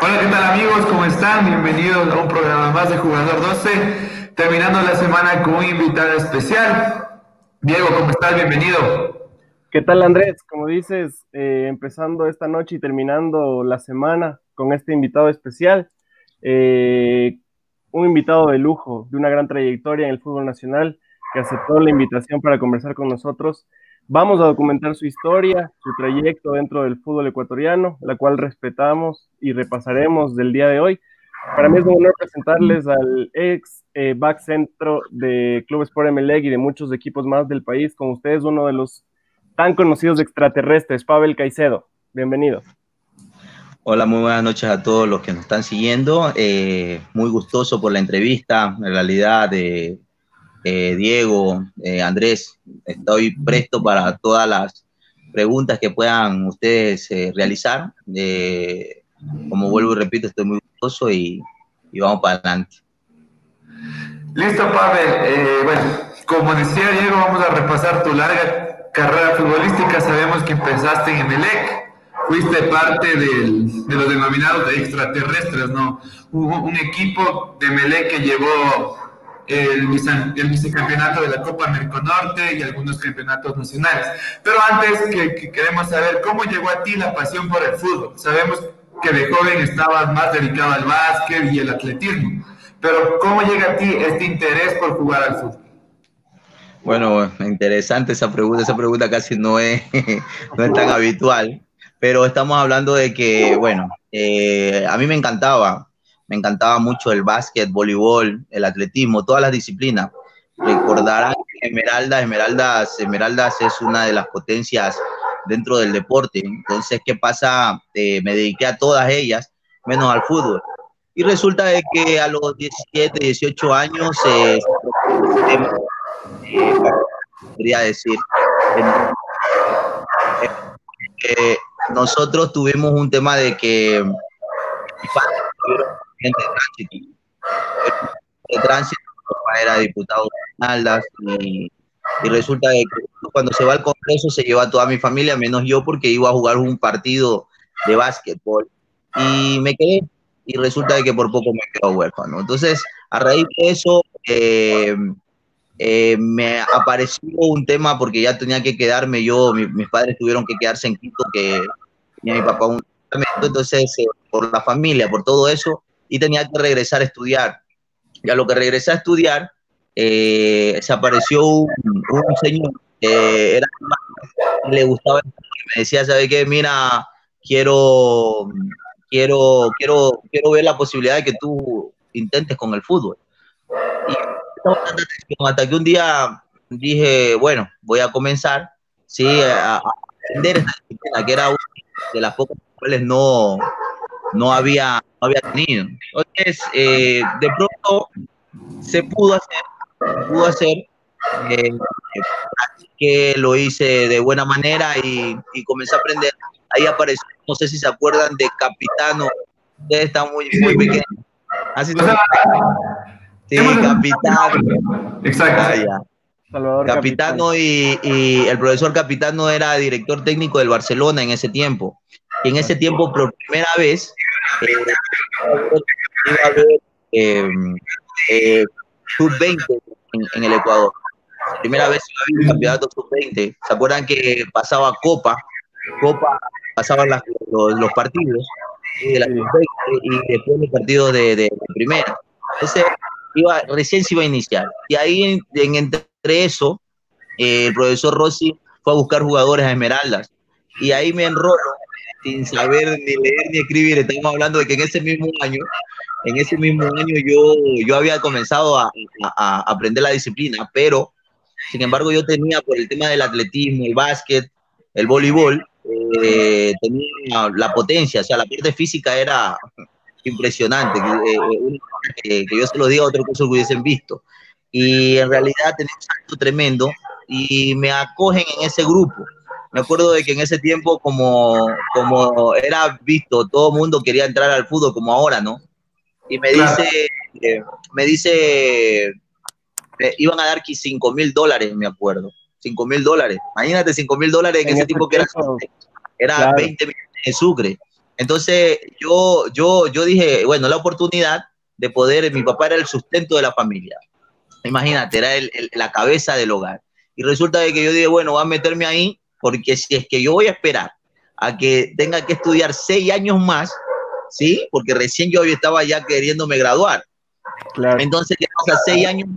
Hola, ¿qué tal amigos? ¿Cómo están? Bienvenidos a un programa más de Jugador 12. Terminando la semana con un invitado especial. Diego, ¿cómo estás? Bienvenido. ¿Qué tal Andrés? Como dices, eh, empezando esta noche y terminando la semana con este invitado especial. Eh, un invitado de lujo, de una gran trayectoria en el fútbol nacional, que aceptó la invitación para conversar con nosotros. Vamos a documentar su historia, su trayecto dentro del fútbol ecuatoriano, la cual respetamos y repasaremos del día de hoy. Para mí es un honor presentarles al ex eh, back centro de Club Sport MLEG y de muchos equipos más del país. Con ustedes, uno de los tan conocidos extraterrestres, Pavel Caicedo. Bienvenido. Hola, muy buenas noches a todos los que nos están siguiendo. Eh, muy gustoso por la entrevista. En realidad, eh, Diego, eh, Andrés, estoy presto para todas las preguntas que puedan ustedes eh, realizar. como vuelvo y repito, estoy muy gustoso y, vamos para adelante. Listo, Pavel. bueno, como decía Diego, vamos a repasar tu larga carrera futbolística. Sabemos que empezaste en Emelec, fuiste parte del, de los denominados de extraterrestres, ¿no? Hubo un equipo de Emelec que llevó el, el vicecampeonato de la Copa Merconorte y algunos campeonatos nacionales. Pero antes que, queremos saber cómo llegó a ti la pasión por el fútbol. Sabemos que de joven estabas más dedicado al básquet y el atletismo, pero ¿cómo llega a ti este interés por jugar al fútbol? Bueno, interesante esa pregunta, esa pregunta casi no es, no es tan habitual, pero estamos hablando de que, bueno, eh, a mí me encantaba me encantaba mucho el básquet, voleibol, el atletismo, todas las disciplinas. Recordarán que Esmeraldas, Esmeraldas, Esmeraldas es una de las potencias dentro del deporte. Entonces, ¿qué pasa? Eh, me dediqué a todas ellas, menos al fútbol. Y resulta de que a los 17, 18 años, eh, eh, podría decir, nosotros tuvimos un tema de que de tránsito. De tránsito era diputado de Aldas y, y, resulta que cuando se va al Congreso se lleva a toda mi familia, menos yo, porque iba a jugar un partido de básquetbol. Y me quedé, y resulta que por poco me quedo huérfano. Entonces, a raíz de eso, eh, eh, me apareció un tema porque ya tenía que quedarme yo, mis padres tuvieron que quedarse en Quito, que tenía mi papá un entonces eh, por la familia, por todo eso, y tenía que regresar a estudiar. Y a lo que regresé a estudiar, eh, se apareció un, señor que era le gustaba me decía, ¿sabe qué? Mira, quiero, quiero, quiero, quiero ver la posibilidad de que tú intentes con el fútbol. Y hasta que un día dije, bueno, voy a comenzar, sí, a, aprender esta disciplina, que era una de las pocas cuales no, no había, había tenido. Entonces, eh, de pronto se pudo hacer, pudo hacer, eh, que lo hice de buena manera y, comencé a aprender. Ahí apareció, no sé si se acuerdan de Capitano, ustedes están muy, muy pequeños. Así sí, Capitano. Exacto. Ah, Capitano y, y, el profesor Capitano era director técnico del Barcelona en ese tiempo. Y en ese tiempo, por primera vez, eh, eh, sub-20 en, el Ecuador. Primera vez que un campeonato sub-20. ¿Se acuerdan que pasaba Copa? Copa pasaban los, partidos y, después los partidos de, primera. Ese iba, recién se iba a iniciar. Y ahí, en, entre eso, eh, el profesor Rossi fue a buscar jugadores a Esmeraldas. Y ahí me enrolo sin saber ni leer ni escribir. Estamos hablando de que en ese mismo año, en ese mismo año yo, yo había comenzado a, a, aprender la disciplina, pero sin embargo yo tenía por el tema del atletismo, el básquet, el voleibol, eh, tenía la potencia, o sea, la parte física era impresionante, eh, que, que yo se lo diga a otro curso que hubiesen visto. Y en realidad tenía un salto tremendo y me acogen en ese grupo me acuerdo de que en ese tiempo, como, como era visto, todo el mundo quería entrar al fútbol como ahora, ¿no? Y me dice, eh, me dice, iban a dar 5 mil dólares, me acuerdo. 5 mil dólares. Imagínate 5 mil dólares en, ese tiempo que era. era 20 millones de Sucre. Entonces yo, yo, yo dije, bueno, la oportunidad de poder, mi papá era el sustento de la familia. Imagínate, era la cabeza del hogar. Y resulta de que yo dije, bueno, voy a meterme ahí, porque si es que yo voy a esperar a que tenga que estudiar seis años más, ¿sí? Porque recién yo estaba ya queriéndome graduar. Claro. Entonces, o seis años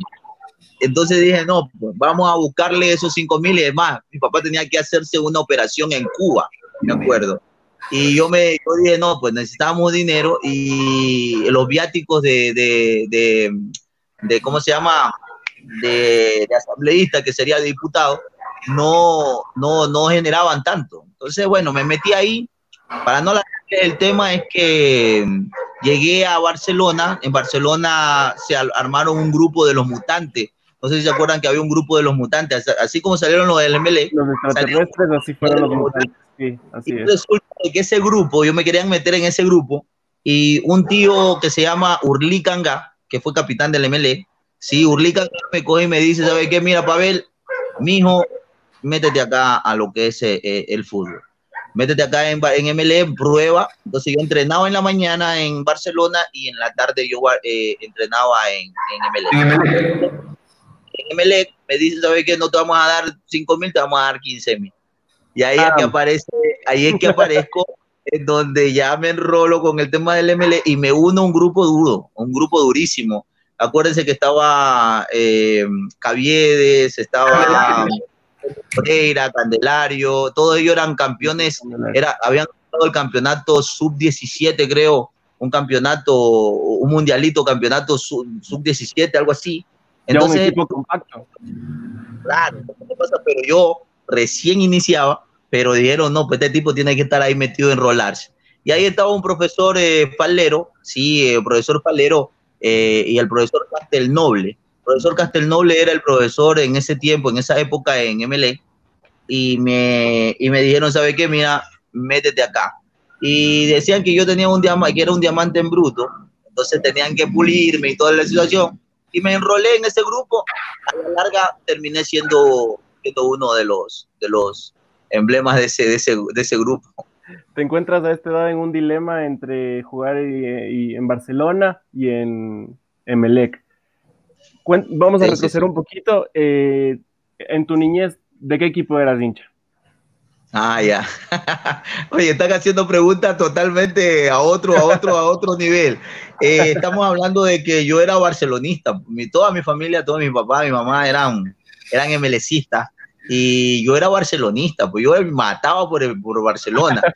entonces dije, no, pues vamos a buscarle esos cinco mil y demás. Mi papá tenía que hacerse una operación en Cuba, me acuerdo. Y yo me yo dije, no, pues necesitábamos dinero y los viáticos de, de, de, de ¿cómo se llama? De, asambleísta, que sería diputado, no, no, no generaban tanto. Entonces, bueno, me metí ahí. Para no el tema es que llegué a Barcelona. En Barcelona se armaron un grupo de los mutantes no sé si se acuerdan que había un grupo de los mutantes, así como salieron los del MLE. Los extraterrestres, así fueron los mutantes. Sí, así y resulta que ese grupo, yo me querían meter en ese grupo, y un tío que se llama Urli Kanga, que fue capitán del MLE, sí, Urli Kanga me coge y me dice, ¿sabe qué? Mira, Pavel, mijo, métete acá a lo que es eh, eh, el fútbol. Métete acá en, en MLE, prueba. Entonces yo entrenaba en la mañana en Barcelona y en la tarde yo eh, entrenaba en, en MLE en MLE me dice, ¿sabes qué? No te vamos a dar 5 mil, te vamos a dar 15 mil. Y ahí es que ah. aparece, ahí es que aparezco, en donde ya me enrolo con el tema del MLE y me uno a un grupo duro, un grupo durísimo. Acuérdense que estaba eh, Caviedes, estaba Pereira, Candelario, todos ellos eran campeones, era, habían ganado el campeonato sub-17, creo, un campeonato, un mundialito, campeonato sub-17, algo así. Entonces, un equipo compacto. Claro, pero yo recién iniciaba, pero dijeron, no, pues este tipo tiene que estar ahí metido, enrolarse. Y ahí estaba un profesor eh, Palero, sí, el profesor Palero eh, y el profesor Castelnoble. El profesor Castelnoble era el profesor en ese tiempo, en esa época en MLE, y me, y me dijeron, ¿sabe qué? Mira, métete acá. Y decían que yo tenía un diamante, que era un diamante en bruto, entonces tenían que pulirme y toda la situación y me enrolé en ese grupo. A la larga terminé siendo, siendo uno de los, de los emblemas de ese, de ese, de ese grupo. Te encuentras a esta edad en un dilema entre jugar y, en Barcelona y en Emelec. Vamos a retroceder un poquito. Eh, en tu niñez, ¿de qué equipo eras hincha? Ah, ya. Oye, están haciendo preguntas totalmente a otro, a otro, a otro nivel. Eh, estamos hablando de que yo era barcelonista. Mi, toda mi familia, todo mi papá, mi mamá eran, eran MLCistas y yo era barcelonista, pues yo me mataba por, por Barcelona.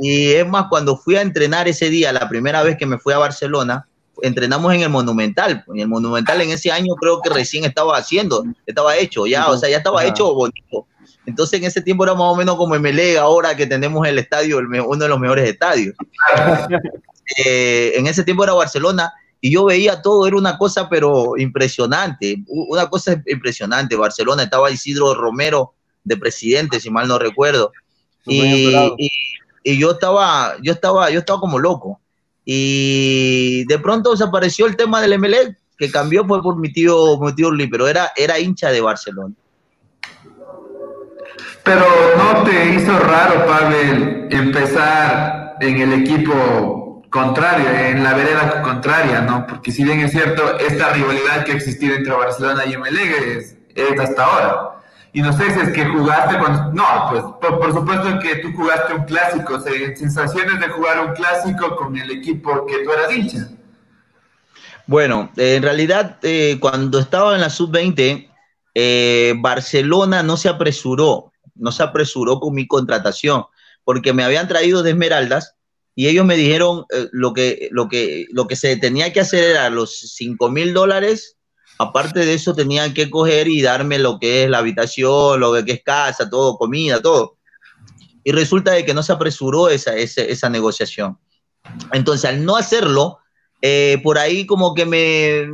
Y es más, cuando fui a entrenar ese día, la primera vez que me fui a Barcelona, entrenamos en el Monumental. En el Monumental en ese año creo que recién estaba haciendo, estaba hecho ya, o sea, ya estaba hecho bonito. Entonces en ese tiempo era más o menos como MLE, ahora que tenemos el estadio, uno de los mejores estadios. Eh, en ese tiempo era Barcelona y yo veía todo, era una cosa pero impresionante, una cosa impresionante. Barcelona estaba Isidro Romero de presidente, si mal no recuerdo. Y, yo estaba, yo estaba, yo estaba como loco. Y de pronto desapareció el tema del MLE, que cambió fue por mi tío, mi tío Lee, pero era, era hincha de Barcelona. Pero ¿no te hizo raro, Pavel, empezar en el equipo contrario, en la vereda contraria, ¿no? Porque si bien es cierto, esta rivalidad que ha existido entre Barcelona y MLE es, hasta ahora. Y no sé si es que jugaste con... No, pues por, supuesto que tú jugaste un clásico, sensaciones de jugar un clásico con el equipo que tú eras hincha. Bueno, en realidad eh, cuando estaba en la sub-20, eh, Barcelona no se apresuró no se apresuró con mi contratación, porque me habían traído de Esmeraldas y ellos me dijeron eh, lo, que, lo, que, lo que se tenía que hacer era los 5 mil dólares, aparte de eso tenían que coger y darme lo que es la habitación, lo que es casa, todo, comida, todo. Y resulta de que no se apresuró esa, esa, negociación. Entonces, al no hacerlo, eh, por ahí como que me,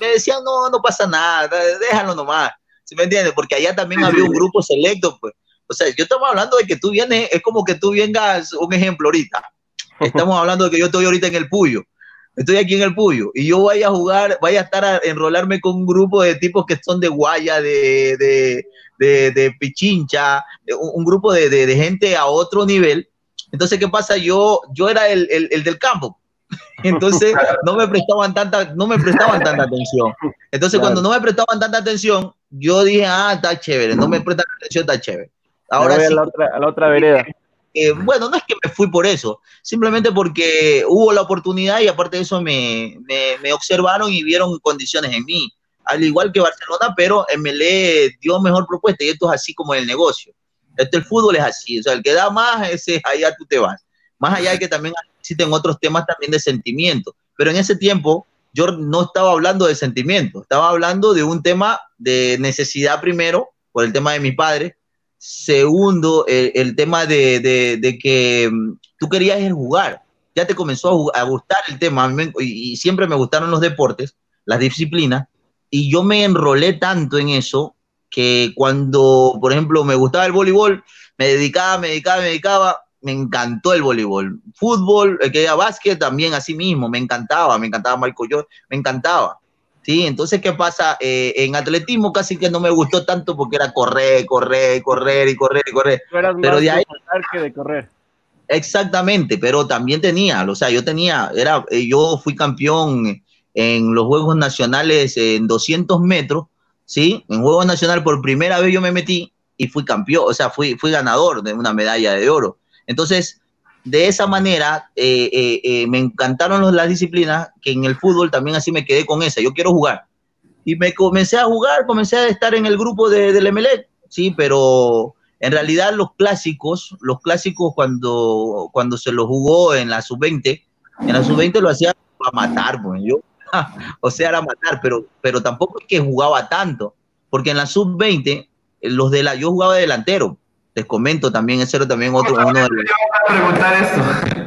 me decían, no, no pasa nada, déjalo nomás. ¿Sí me entiendes? Porque allá también había un grupo selecto, pues. O sea, yo estamos hablando de que tú vienes, es como que tú vengas, un ejemplo ahorita. Estamos hablando de que yo estoy ahorita en el Puyo. Estoy aquí en el Puyo, y yo vaya a jugar, vaya a estar a enrolarme con un grupo de tipos que son de Guaya, de, de, de, de Pichincha, un, grupo de, de, gente a otro nivel. Entonces, ¿qué pasa? Yo, yo era el, el, el del campo. Entonces, no me prestaban tanta, no me prestaban tanta atención. Entonces, cuando no me prestaban tanta atención, yo dije, ah, está chévere, no me prestan atención, está chévere. Ahora sí, a, la otra, a la otra vereda. Eh, bueno, no es que me fui por eso, simplemente porque hubo la oportunidad y aparte de eso me, me, me, observaron y vieron condiciones en mí, al igual que Barcelona, pero MLE dio mejor propuesta y esto es así como el negocio. Esto el fútbol es así, o sea, el que da más, ese allá tú te vas. Más allá de que también existen otros temas también de sentimiento, pero en ese tiempo yo no estaba hablando de sentimiento, estaba hablando de un tema de necesidad primero, por el tema de mi padre, segundo, el, tema de, de, que mm, tú querías jugar, ya te comenzó a, gustar el tema, y, siempre me gustaron los deportes, las disciplinas, y yo me enrolé tanto en eso que cuando, por ejemplo, me gustaba el voleibol, me dedicaba, me dedicaba, me dedicaba, me encantó el voleibol. Fútbol, el que era básquet también así mismo, me encantaba, me encantaba Marco yo, me encantaba. Sí, entonces, ¿qué pasa? Eh, en atletismo casi que no me gustó tanto porque era correr, correr, correr y correr y correr. pero de ahí que de correr. Exactamente, pero también tenía, o sea, yo tenía, era, eh, yo fui campeón en los Juegos Nacionales en 200 metros, ¿sí? En Juegos Nacionales por primera vez yo me metí y fui campeón, o sea, fui, fui ganador de una medalla de oro. Entonces, de esa manera, eh, eh, eh, me encantaron las disciplinas, que en el fútbol también así me quedé con esa, yo quiero jugar. Y me comencé a jugar, comencé a estar en el grupo de, del MLE, sí, pero en realidad los clásicos, los clásicos cuando, cuando se los jugó en la sub-20, en la sub-20 lo hacía para matar, pues yo, o sea, era matar, pero, pero tampoco es que jugaba tanto, porque en la sub-20, los de la, yo jugaba de delantero, les comento también, ese era también otro. Uno de los... a preguntar esto,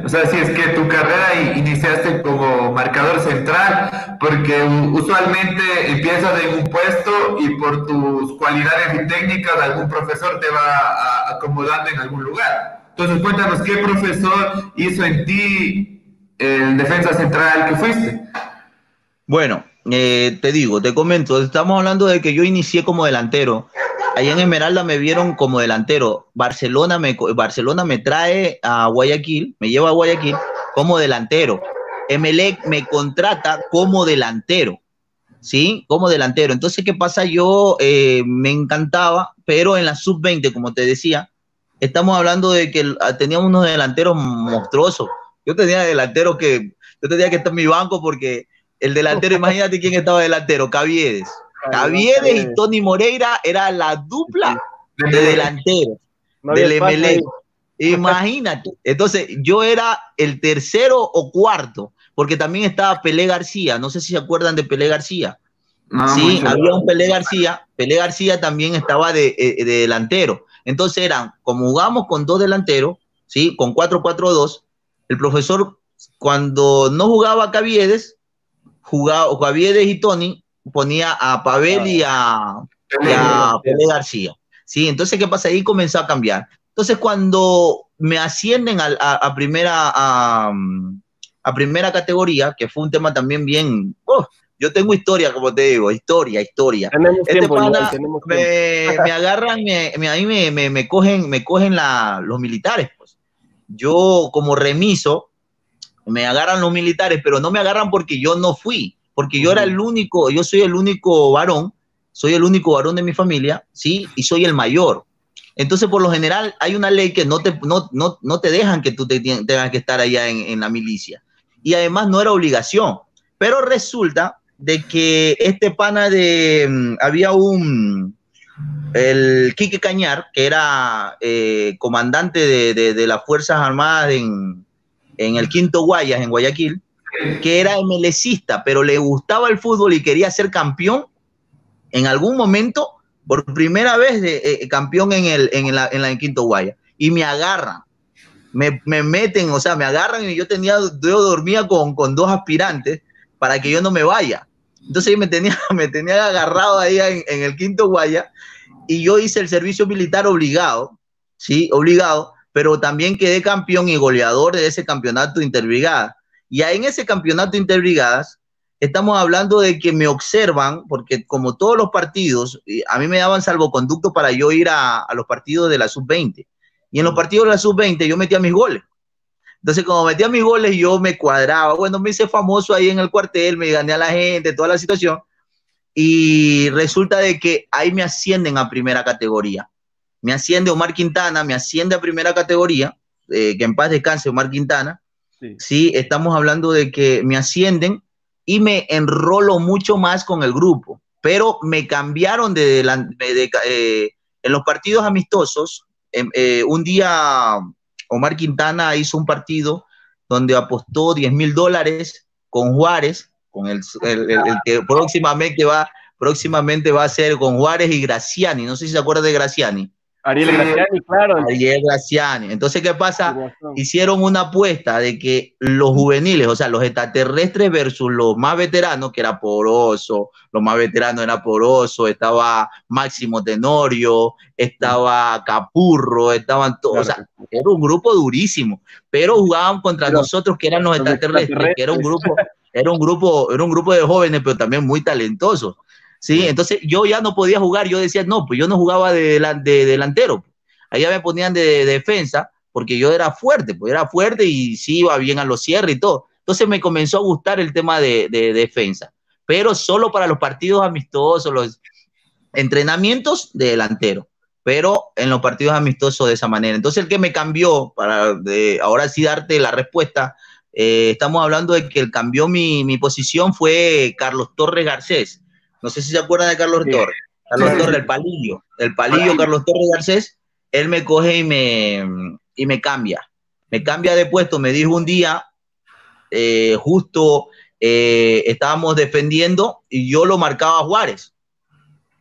o sea, si es que tu carrera iniciaste como marcador central, porque usualmente empiezas en un puesto y por tus cualidades y técnicas algún profesor te va acomodando en algún lugar. Entonces cuéntanos qué profesor hizo en ti el defensa central que fuiste. Bueno, eh, te digo, te comento, estamos hablando de que yo inicié como delantero Allá en Esmeralda me vieron como delantero. Barcelona me, Barcelona me trae a Guayaquil, me lleva a Guayaquil como delantero. Emelec me contrata como delantero. ¿Sí? Como delantero. Entonces, ¿qué pasa? Yo eh, me encantaba, pero en la sub-20, como te decía, estamos hablando de que ah, teníamos unos delanteros monstruosos. Yo tenía delanteros que, yo tenía que estar en mi banco porque el delantero, imagínate quién estaba delantero, Caviedes. Caviedes y Tony Moreira era la dupla de delanteros del MLE. Imagínate. Entonces, yo era el tercero o cuarto, porque también estaba Pelé García. No sé si se acuerdan de Pelé García. sí, había un Pelé García. Pelé García también estaba de, eh, de, delantero. Entonces eran, como jugamos con dos delanteros, ¿sí? con 4-4-2, el profesor, cuando no jugaba Caviedes, jugaba Caviedes y Tony, ponía a Pavel y a, y a Pelé García. Sí, entonces, ¿qué pasa? Ahí comenzó a cambiar. Entonces, cuando me ascienden a, a, a primera, a, a, primera categoría, que fue un tema también bien. Oh, yo tengo historia, como te digo, historia, historia. Tenemos este tiempo, pana, tenemos me, me, agarran, me, me, ahí me, me, me, cogen, me cogen la, los militares. Pues. Yo, como remiso, me agarran los militares, pero no me agarran porque yo no fui porque yo era el único, yo soy el único varón, soy el único varón de mi familia, ¿sí? Y soy el mayor. Entonces, por lo general, hay una ley que no te, no, no, no te dejan que tú te, tengas que estar allá en, en, la milicia. Y además no era obligación. Pero resulta de que este pana de, um, había un, el Quique Cañar, que era eh, comandante de, de, de, las Fuerzas Armadas en, en el Quinto Guayas, en Guayaquil, que era MLCista, pero le gustaba el fútbol y quería ser campeón, en algún momento, por primera vez, de, eh, campeón en, el, en, la, en la en Quinto Guaya. Y me agarran, me, me, meten, o sea, me agarran y yo tenía, yo dormía con, con dos aspirantes para que yo no me vaya. Entonces me tenía, me tenía agarrado ahí en, en el Quinto Guaya y yo hice el servicio militar obligado, ¿sí? Obligado, pero también quedé campeón y goleador de ese campeonato interbrigada Y en ese campeonato interbrigadas, estamos hablando de que me observan, porque como todos los partidos, a mí me daban salvoconducto para yo ir a, a los partidos de la sub-20. Y en los partidos de la sub-20 yo metía mis goles. Entonces, como metía mis goles, yo me cuadraba. Bueno, me hice famoso ahí en el cuartel, me gané a la gente, toda la situación. Y resulta de que ahí me ascienden a primera categoría. Me asciende Omar Quintana, me asciende a primera categoría, eh, que en paz descanse Omar Quintana. Sí. estamos hablando de que me ascienden y me enrolo mucho más con el grupo. Pero me cambiaron de, de, eh, en los partidos amistosos. Em, eh, un día Omar Quintana hizo un partido donde apostó 10 mil dólares con Juárez, con el, el, que próximamente va, próximamente va a ser con Juárez y Graciani. No sé si se acuerda de Graciani. Ariel Graciani, claro. Ariel Graciani. Entonces, ¿qué pasa? Hicieron una apuesta de que los juveniles, o sea, los extraterrestres versus los más veteranos, que era Poroso, los más veteranos era Poroso, estaba Máximo Tenorio, estaba Capurro, estaban todos, o sea, era un grupo durísimo, pero jugaban contra nosotros que eran los extraterrestres, que era un grupo, era un grupo, era un grupo de jóvenes, pero también muy talentosos. ¿Sí? Entonces yo ya no podía jugar, yo decía, no, pues yo no jugaba de, de delantero, allá me ponían de, defensa porque yo era fuerte, pues era fuerte y sí iba bien a los cierres y todo. Entonces me comenzó a gustar el tema de, defensa, pero solo para los partidos amistosos, los entrenamientos de delantero, pero en los partidos amistosos de esa manera. Entonces el que me cambió, para de, ahora sí darte la respuesta, eh, estamos hablando de que el cambió mi, mi posición fue Carlos Torres Garcés no sé si se acuerdan de Carlos Torres. Carlos Torres, el palillo. El palillo, Carlos Torres Garcés, él me coge y me, y me cambia. Me cambia de puesto. Me dijo un día, eh, justo eh, estábamos defendiendo y yo lo marcaba a Juárez.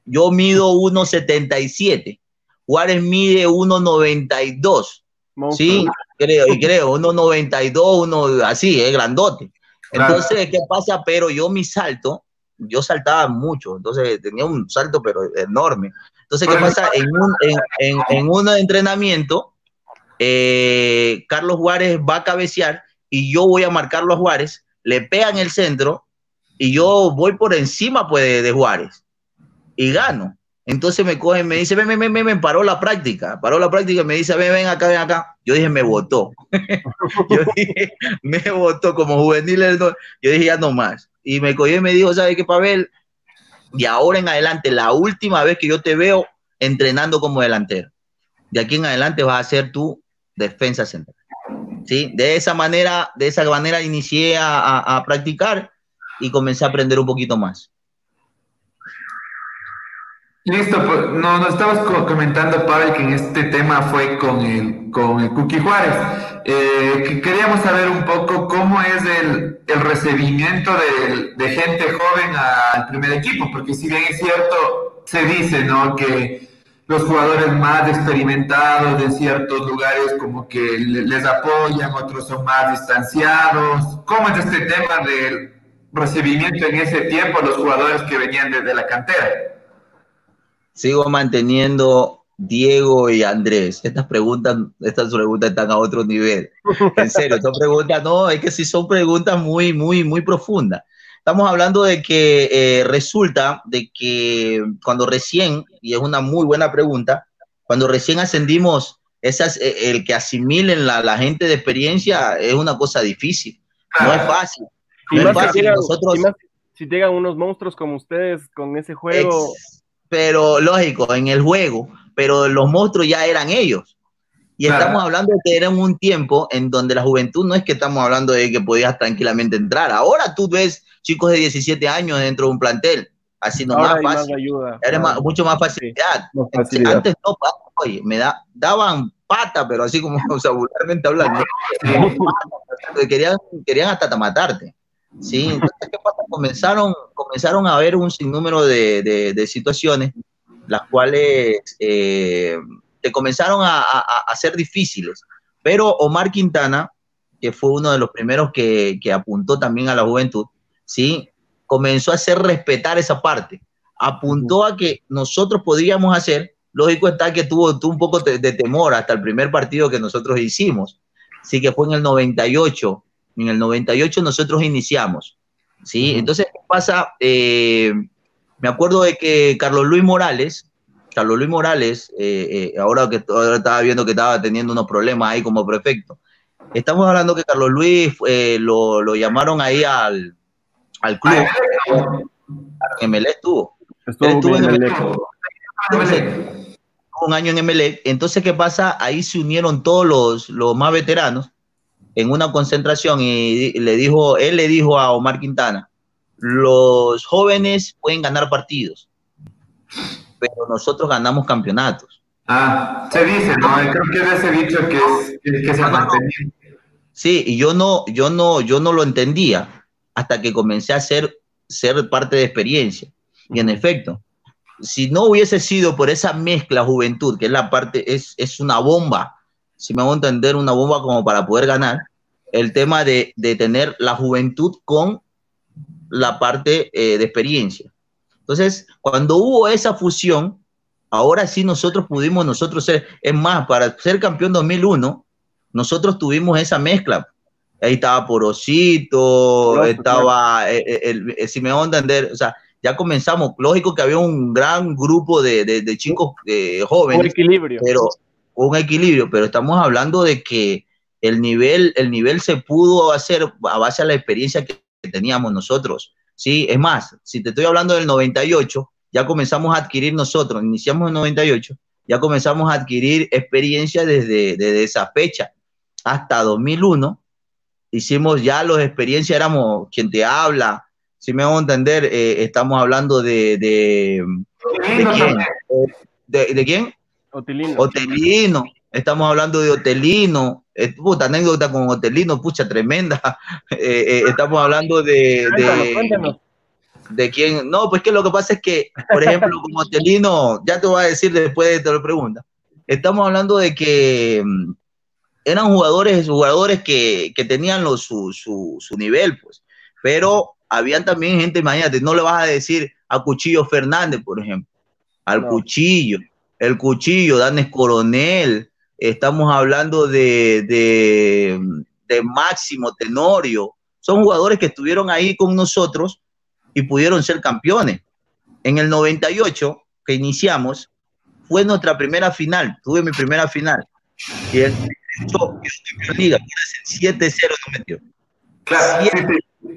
Yo mido 1,77. Juárez mide 1,92. Sí, creo, y creo, 1,92, uno así, es grandote. Entonces, ¿qué pasa? Pero yo mi salto yo saltaba mucho, entonces tenía un salto pero enorme. Entonces, ¿qué pasa? En un, en, en, un entrenamiento, eh, Carlos Juárez va a cabecear y yo voy a marcarlo a Juárez, le pegan el centro y yo voy por encima pues, de, Juárez y gano. Entonces me cogen, me dice, ven, ven, ven, ven, paró la práctica, paró la práctica, me dice, ven, ven acá, ven acá. Yo dije, me votó. yo dije, me votó como juvenil. Yo dije, ya no más y me cogió y me dijo, ¿sabes qué, Pavel? Y ahora en adelante, la última vez que yo te veo entrenando como delantero. De aquí en adelante vas a ser tu defensa central. ¿Sí? De esa manera, de esa manera inicié a, a practicar y comencé a aprender un poquito más. Listo, pues no, nos estabas comentando, Pavel, que en este tema fue con el, con el Cookie Juárez. Eh, queríamos saber un poco cómo es el, el recibimiento de, de, gente joven al primer equipo, porque si bien es cierto, se dice, ¿no? Que los jugadores más experimentados de ciertos lugares como que les apoyan, otros son más distanciados. ¿Cómo es este tema del recibimiento en ese tiempo los jugadores que venían desde la cantera? sigo manteniendo Diego y Andrés. Estas preguntas, estas preguntas están a otro nivel. En serio, son preguntas, no, es que sí son preguntas muy, muy, muy profundas. Estamos hablando de que eh, resulta de que cuando recién, y es una muy buena pregunta, cuando recién ascendimos, esas, eh, el que asimilen la, la, gente de experiencia es una cosa difícil. No es fácil. No es fácil. Nosotros, si llegan unos monstruos como ustedes con ese juego pero lógico, en el juego, pero los monstruos ya eran ellos. Y estamos hablando de que era un tiempo en donde la juventud no es que estamos hablando de que podías tranquilamente entrar. Ahora tú ves chicos de 17 años dentro de un plantel, así nomás fácil. Era mucho más facilidad. Antes no, oye, me da, daban pata, pero así como o sea, vulgarmente hablando. querían, querían hasta matarte. ¿sí? Entonces, ¿qué pasa? Comenzaron, comenzaron a haber un sinnúmero de, de, situaciones las cuales eh, te comenzaron a, a, ser difíciles. Pero Omar Quintana, que fue uno de los primeros que, que, apuntó también a la juventud, ¿sí? comenzó a hacer respetar esa parte. Apuntó a que nosotros podríamos hacer, lógico está que tuvo, tuvo un poco de, de temor hasta el primer partido que nosotros hicimos. Sí que fue en el 98 En el 98 nosotros iniciamos, ¿sí? Entonces, ¿qué pasa? Eh, me acuerdo de que Carlos Luis Morales, Carlos Luis Morales, eh, eh, ahora que estaba viendo que estaba teniendo unos problemas ahí como prefecto, estamos hablando que Carlos Luis lo, llamaron ahí al, al club. En MLE estuvo. Estuvo, en un año en MLE. Entonces, ¿qué pasa? Ahí se unieron todos los, los más veteranos en una concentración y le dijo, él le dijo a Omar Quintana, los jóvenes pueden ganar partidos, pero nosotros ganamos campeonatos. Ah, se dice, ¿no? Creo que es ese dicho que, es, que se mantenía. Sí, y yo no, yo no, yo no lo entendía hasta que comencé a ser, ser parte de experiencia. Y en efecto, si no hubiese sido por esa mezcla juventud, que es la parte, es, es una bomba si me hago entender, una bomba como para poder ganar, el tema de, tener la juventud con la parte eh, de experiencia. Entonces, cuando hubo esa fusión, ahora sí nosotros pudimos, nosotros ser, es más, para ser campeón 2001, nosotros tuvimos esa mezcla. Ahí estaba Porosito, estaba, eh, eh, si me hago entender, o sea, ya comenzamos, lógico que había un gran grupo de, de chicos jóvenes. Un equilibrio. Pero, un equilibrio, pero estamos hablando de que el nivel, el nivel se pudo hacer a base de la experiencia que teníamos nosotros. Sí, es más, si te estoy hablando del 98, ya comenzamos a adquirir nosotros, iniciamos en 98, ya comenzamos a adquirir experiencia desde, desde esa fecha hasta 2001. Hicimos ya las experiencias, éramos quien te habla, si me hago entender, eh, estamos hablando de, de, de quién. ¿De, quién? Otelino. Otelino. Estamos hablando de Otelino. Puta anécdota con Otelino, pucha, tremenda. Eh, eh, estamos hablando de. de, de quién. No, pues que lo que pasa es que, por ejemplo, con Otelino, ya te voy a decir después de te pregunta. Estamos hablando de que mm, eran jugadores, jugadores que, que tenían los, su, su, su nivel, pues. Pero habían también gente, imagínate, no le vas a decir a Cuchillo Fernández, por ejemplo, al Cuchillo, el Cuchillo, Danes Coronel, estamos hablando de, de, Máximo Tenorio, son jugadores que estuvieron ahí con nosotros y pudieron ser campeones. En el 98, que iniciamos, fue nuestra primera final, tuve mi primera final. Y el liga, 7-0 no metió. Claro.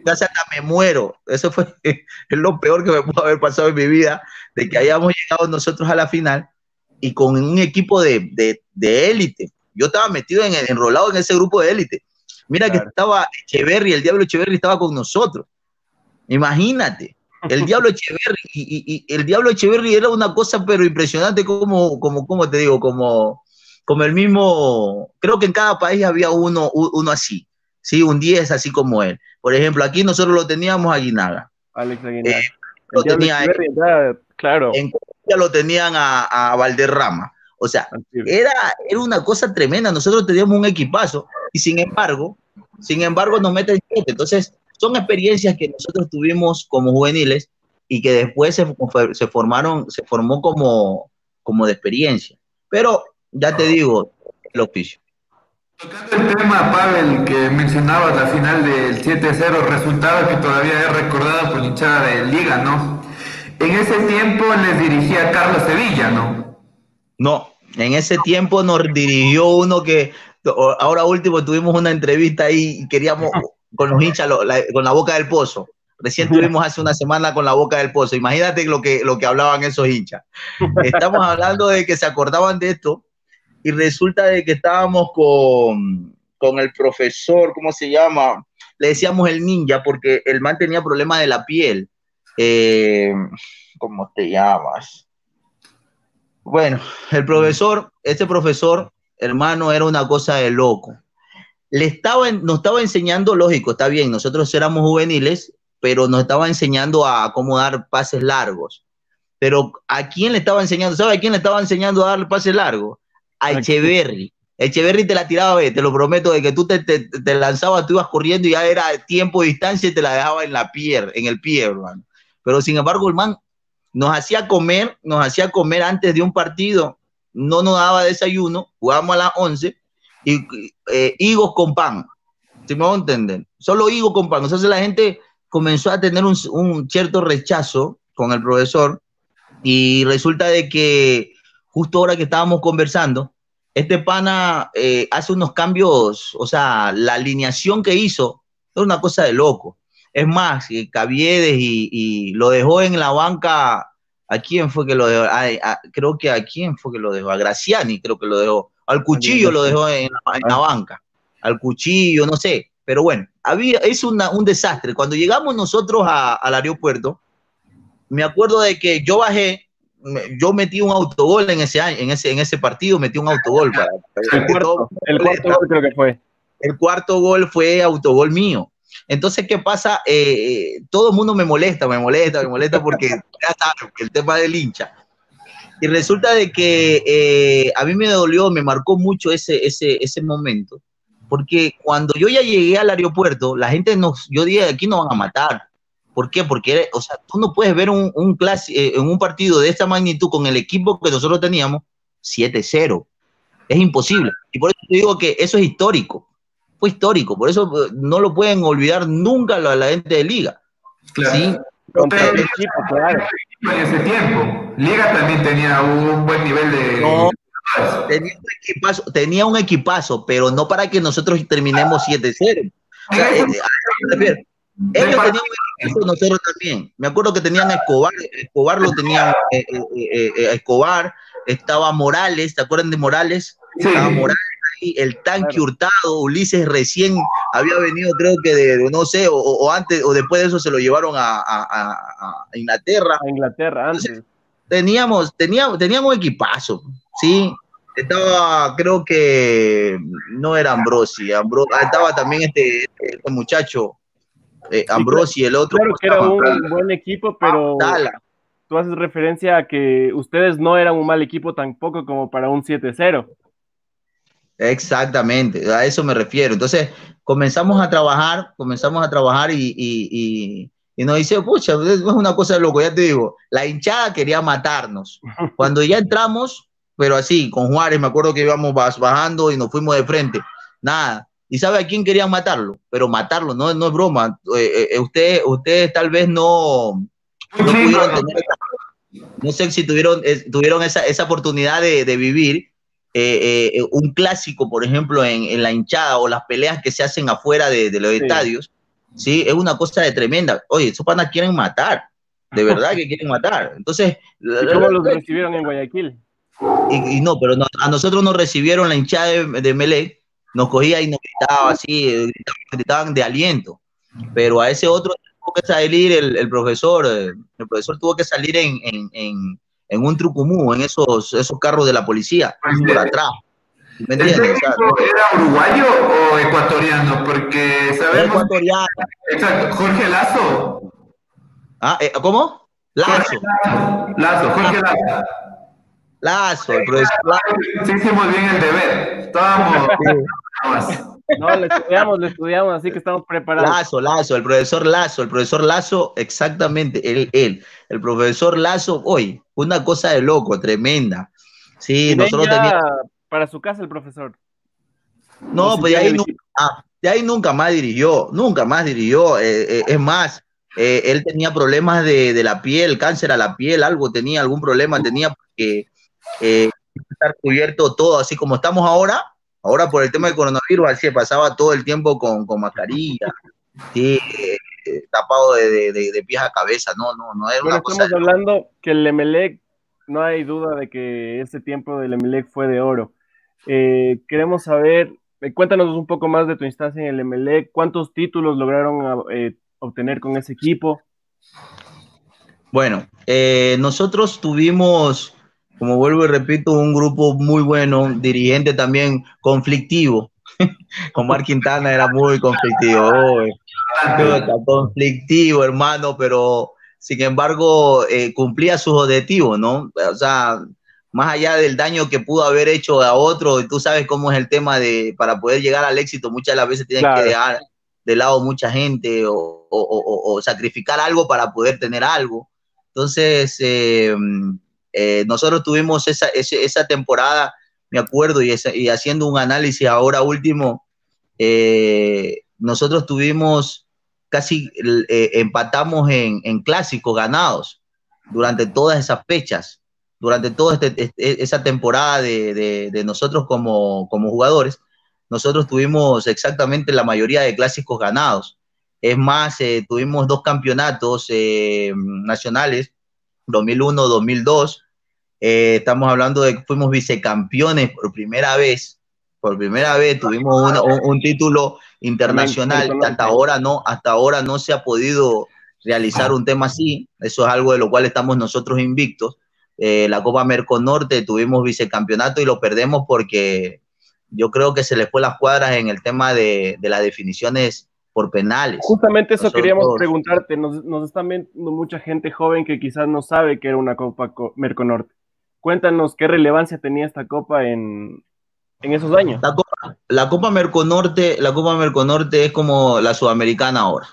Casi hasta me muero. Eso fue es lo peor que me pudo haber pasado en mi vida, de que hayamos llegado nosotros a la final y con un equipo de, de, élite. Yo estaba metido en enrolado en ese grupo de élite. Mira que estaba Echeverry, el Diablo Echeverry estaba con nosotros. Imagínate, el Diablo Echeverry, y, y, el Diablo Echeverry era una cosa pero impresionante como, como, como te digo, como, como el mismo, creo que en cada país había uno, uno así, ¿sí? Un 10 así como él. Por ejemplo, aquí nosotros lo teníamos a Guinaga. Alex Aguinaga. Eh, lo tenía claro. En ya lo tenían a, Valderrama. O sea, era, era una cosa tremenda. Nosotros teníamos un equipazo y sin embargo, sin embargo nos meten Entonces, son experiencias que nosotros tuvimos como juveniles y que después se, se formaron, se formó como, como de experiencia. Pero ya te digo, el oficio. Tocando el tema, Pavel, que mencionabas la final del 7-0, resultado que todavía es recordado por hinchada de Liga, ¿no? En ese tiempo les dirigía Carlos Sevilla, ¿no? No, en ese tiempo nos dirigió uno que ahora último tuvimos una entrevista ahí y queríamos con los hinchas con la boca del pozo. Recién tuvimos hace una semana con la boca del pozo. Imagínate lo que, lo que hablaban esos hinchas. Estamos hablando de que se acordaban de esto y resulta de que estábamos con, con el profesor, ¿cómo se llama? Le decíamos el ninja porque el man tenía problemas de la piel eh, ¿cómo te llamas? Bueno, el profesor, este profesor, hermano, era una cosa de loco. Le estaba, nos estaba enseñando, lógico, está bien, nosotros éramos juveniles, pero nos estaba enseñando a cómo dar pases largos. Pero ¿a quién le estaba enseñando? ¿Sabe a quién le estaba enseñando a dar pases largos? A Echeverry. Echeverry te la tiraba, te lo prometo, de que tú te, te, lanzabas, tú ibas corriendo y ya era tiempo, distancia y te la dejaba en la piel, en el pie, hermano. Pero sin embargo, el man nos hacía comer, nos hacía comer antes de un partido, no nos daba desayuno, jugábamos a las 11 y eh, higos con pan. Si me voy a entender. Solo digo compa. Entonces la gente comenzó a tener un, un, cierto rechazo con el profesor y resulta de que justo ahora que estábamos conversando, este pana eh, hace unos cambios, o sea, la alineación que hizo es una cosa de loco. Es más, Caviedes y, y lo dejó en la banca. ¿A quién fue que lo dejó? creo que a quién fue que lo dejó. A Graciani, creo que lo dejó. Al cuchillo lo dejó en la, banca. Al cuchillo, no sé. Pero bueno, había, es un desastre. Cuando llegamos nosotros al aeropuerto, me acuerdo de que yo bajé, yo metí un autogol en ese año, en ese, en ese partido, metí un autogol para, el, cuarto, el cuarto gol creo que fue. El cuarto gol fue autogol mío. Entonces, ¿qué pasa? Eh, todo el mundo me molesta, me molesta, me molesta porque ya sabes, el tema del hincha. Y resulta de que eh, a mí me dolió, me marcó mucho ese, ese, ese momento, porque cuando yo ya llegué al aeropuerto, la gente nos, yo dije, aquí no van a matar. ¿Por qué? Porque, o sea, tú no puedes ver un, un, eh, en un partido de esta magnitud con el equipo que nosotros teníamos 7-0. Es imposible. Y por eso te digo que eso es histórico. Fue histórico. Por eso eh, no lo pueden olvidar nunca la, la gente de Liga. Claro. ¿Sí? En ese tiempo, Liga también tenía un buen nivel de. No, tenía, un equipazo, tenía un equipazo, pero no para que nosotros terminemos 7-0. O sea, eh, ellos tenían nosotros también. Me acuerdo que tenían Escobar, Escobar lo tenían eh, eh, eh, Escobar, estaba Morales, ¿te acuerdan de Morales? Estaba Morales el tanque hurtado, Ulises recién había venido, creo que de, no sé, o, antes o después de eso se lo llevaron a, a, Inglaterra. A Inglaterra, antes. teníamos, teníamos, teníamos un equipazo, ¿sí? Estaba, creo que no era Ambrosi, estaba también este, este muchacho, eh, Ambrosi, el otro. Claro que era un buen equipo, pero tú haces referencia a que ustedes no eran un mal equipo tampoco como para un 7-0. Exactamente, a eso me refiero. Entonces, comenzamos a trabajar, comenzamos a trabajar y, y, y, nos dice, pucha, es una cosa de loco, ya te digo, la hinchada quería matarnos. Cuando ya entramos, pero así, con Juárez, me acuerdo que íbamos bajando y nos fuimos de frente. Nada, ¿Y sabe a quién querían matarlo? Pero matarlo, no, no es broma. Eh, eh, ustedes usted tal vez no, no pudieron tener, no sé si tuvieron, tuvieron esa, esa oportunidad de, de vivir eh, un clásico, por ejemplo, en, en, la hinchada o las peleas que se hacen afuera de, de los estadios. Sí, es una cosa de tremenda. Oye, esos panas quieren matar, de verdad que quieren matar. Entonces, ¿Y ¿cómo los recibieron en Guayaquil? Y, y no, pero no, a nosotros nos recibieron la hinchada de, de Melec nos cogía y nos gritaba así, gritaban, de aliento. Pero a ese otro tuvo que salir el, profesor, eh, el profesor tuvo que salir en, en, en, un trucumú, en esos, esos carros de la policía, por atrás. ¿Me entiendes? ¿Era uruguayo o ecuatoriano? Porque sabemos. Ecuatoriano. Exacto, Jorge Lazo. Ah, eh, ¿Cómo? Lazo. Lazo, Jorge Lazo. Lazo, el profesor Lazo. Sí, hicimos bien el deber. Estábamos. No, le estudiamos, le estudiamos, así que estamos preparados. Lazo, Lazo, el profesor Lazo, el profesor Lazo, exactamente, él, él, el profesor Lazo, hoy, una cosa de loco, tremenda. Sí, nosotros teníamos... Para su casa el profesor. No, pues de ahí, nunca, ah, de ahí nunca más dirigió, nunca más dirigió. Eh, eh, es más, eh, él tenía problemas de, de, la piel, cáncer a la piel, algo tenía, algún problema tenía porque estar cubierto todo, así como estamos ahora, Ahora por el tema del coronavirus, así pasaba todo el tiempo con, con mascarilla, sí, eh, tapado de, de, de, pies a cabeza, no, no, no era una cosa. Estamos hablando que el Emelec, no hay duda de que ese tiempo del Emelec fue de oro. Eh, queremos saber, eh, cuéntanos un poco más de tu instancia en el Emelec, cuántos títulos lograron eh, obtener con ese equipo. Bueno, eh, nosotros tuvimos como vuelvo y repito, un grupo muy bueno, dirigente también conflictivo. Con Mar Quintana era muy conflictivo. conflictivo, hermano, pero sin embargo eh, cumplía sus objetivos, ¿no? O sea, más allá del daño que pudo haber hecho a otro, y tú sabes cómo es el tema de, para poder llegar al éxito, muchas de las veces tienes que dejar de lado mucha gente o, o, o, o, sacrificar algo para poder tener algo. Entonces, eh, eh, nosotros tuvimos esa, esa, temporada, me acuerdo, y, haciendo un análisis ahora último, eh, nosotros tuvimos casi, eh, empatamos en, clásicos ganados durante todas esas fechas, durante toda este, este, esa temporada de, nosotros como, como jugadores, nosotros tuvimos exactamente la mayoría de clásicos ganados. Es más, tuvimos dos campeonatos nacionales, 2001, 2002. Eh, estamos hablando de que fuimos vicecampeones por primera vez. Por primera vez tuvimos un, un, un título internacional que hasta ahora no, hasta ahora no se ha podido realizar un tema así. Eso es algo de lo cual estamos nosotros invictos. Eh, la Copa Merconorte tuvimos vicecampeonato y lo perdemos porque yo creo que se les fue las cuadras en el tema de, de las definiciones por penales. Justamente eso Nosotros, queríamos preguntarte. Nos, nos están viendo mucha gente joven que quizás no sabe que era una Copa Merconorte. Cuéntanos qué relevancia tenía esta Copa en, en esos años. La Copa, la Copa Merconorte, la Copa Merconorte es como la Sudamericana ahora.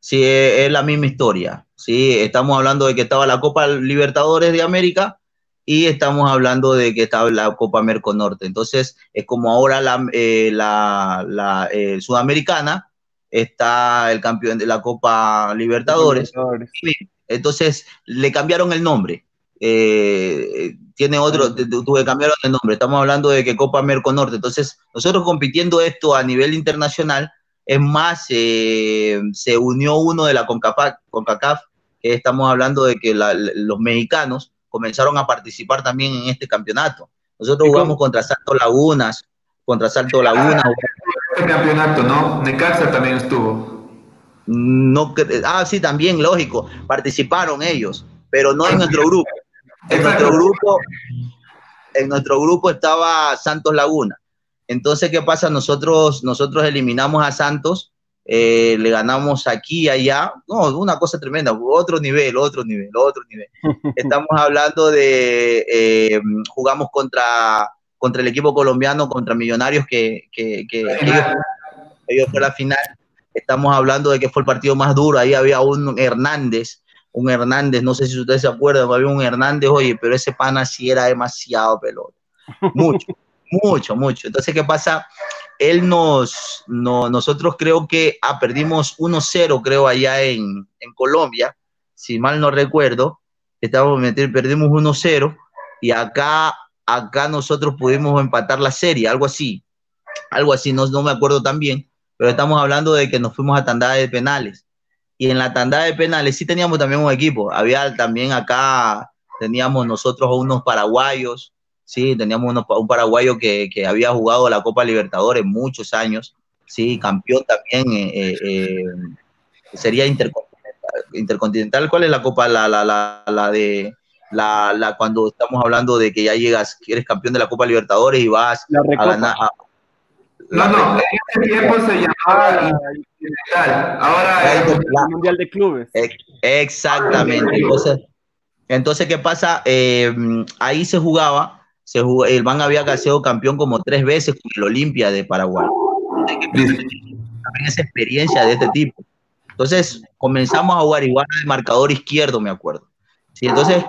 Sí, es, es la misma historia. Sí, estamos hablando de que estaba la Copa Libertadores de América y estamos hablando de que está la Copa Merconorte. Entonces, es como ahora la, eh, la, la eh, Sudamericana, está el campeón de la Copa Libertadores. Libertadores. Entonces, le cambiaron el nombre. Eh, tiene otro, tuve cambiaron el nombre. Estamos hablando de que Copa Merconorte. Entonces, nosotros compitiendo esto a nivel internacional, es más, eh, se unió uno de la CONCACAF, CONCACAF que estamos hablando de que la, los mexicanos comenzaron a participar también en este campeonato. Nosotros jugamos contra Salto Lagunas, contra Salto Laguna. Este campeonato, ¿no? Necaxa también estuvo. No, ah, sí, también, lógico. Participaron ellos, pero no en nuestro grupo. En nuestro grupo, en nuestro grupo estaba Santos Laguna. Entonces, ¿qué pasa? Nosotros, nosotros eliminamos a Santos eh, le ganamos aquí y allá, no, una cosa tremenda, otro nivel, otro nivel, otro nivel. Estamos hablando de, eh, jugamos contra, contra el equipo colombiano, contra Millonarios, que, que, que, que ellos, ellos fue la final. Estamos hablando de que fue el partido más duro, ahí había un Hernández, un Hernández, no sé si ustedes se acuerdan, había un Hernández, oye, pero ese pana sí era demasiado pelota, mucho, mucho, mucho. Entonces, ¿qué pasa? él nos, no, nosotros creo que ah, perdimos 1-0, creo, allá en, en, Colombia, si mal no recuerdo, estábamos meter, perdimos 1-0 y acá, acá nosotros pudimos empatar la serie, algo así, algo así, no, no me acuerdo tan bien, pero estamos hablando de que nos fuimos a tandada de penales. Y en la tandada de penales sí teníamos también un equipo, había también acá, teníamos nosotros unos paraguayos, sí, teníamos uno, un paraguayo que, que, había jugado la Copa Libertadores muchos años, sí, campeón también, eh, eh, eh sería intercontinental, intercontinental, ¿cuál es la Copa? La, la, la, la de, la, la, cuando estamos hablando de que ya llegas, que eres campeón de la Copa Libertadores y vas a ganar. A, no, no, en ese tiempo se llamaba Intercontinental, ahora es el Mundial de Clubes. Exactamente, entonces, entonces ¿qué pasa? Eh, ahí se jugaba se jugó, el Van había sido campeón como tres veces con el Olimpia de Paraguay. También esa experiencia de este tipo. Entonces comenzamos a jugar igual de marcador izquierdo, me acuerdo. Sí, entonces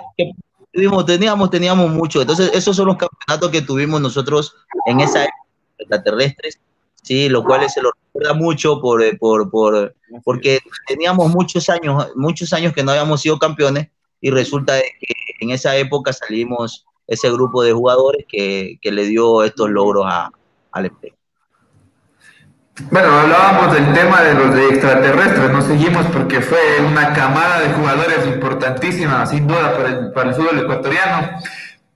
tuvimos, teníamos, teníamos mucho. Entonces esos son los campeonatos que tuvimos nosotros en esa época extraterrestres, sí, lo cual se lo recuerda mucho por, por, por, porque teníamos muchos años, muchos años que no habíamos sido campeones y resulta que en esa época salimos ese grupo de jugadores que, que le dio estos logros a, al espejo. Bueno, hablábamos del tema de los de extraterrestres, no seguimos porque fue una camada de jugadores importantísima, sin duda, para el, para el fútbol ecuatoriano.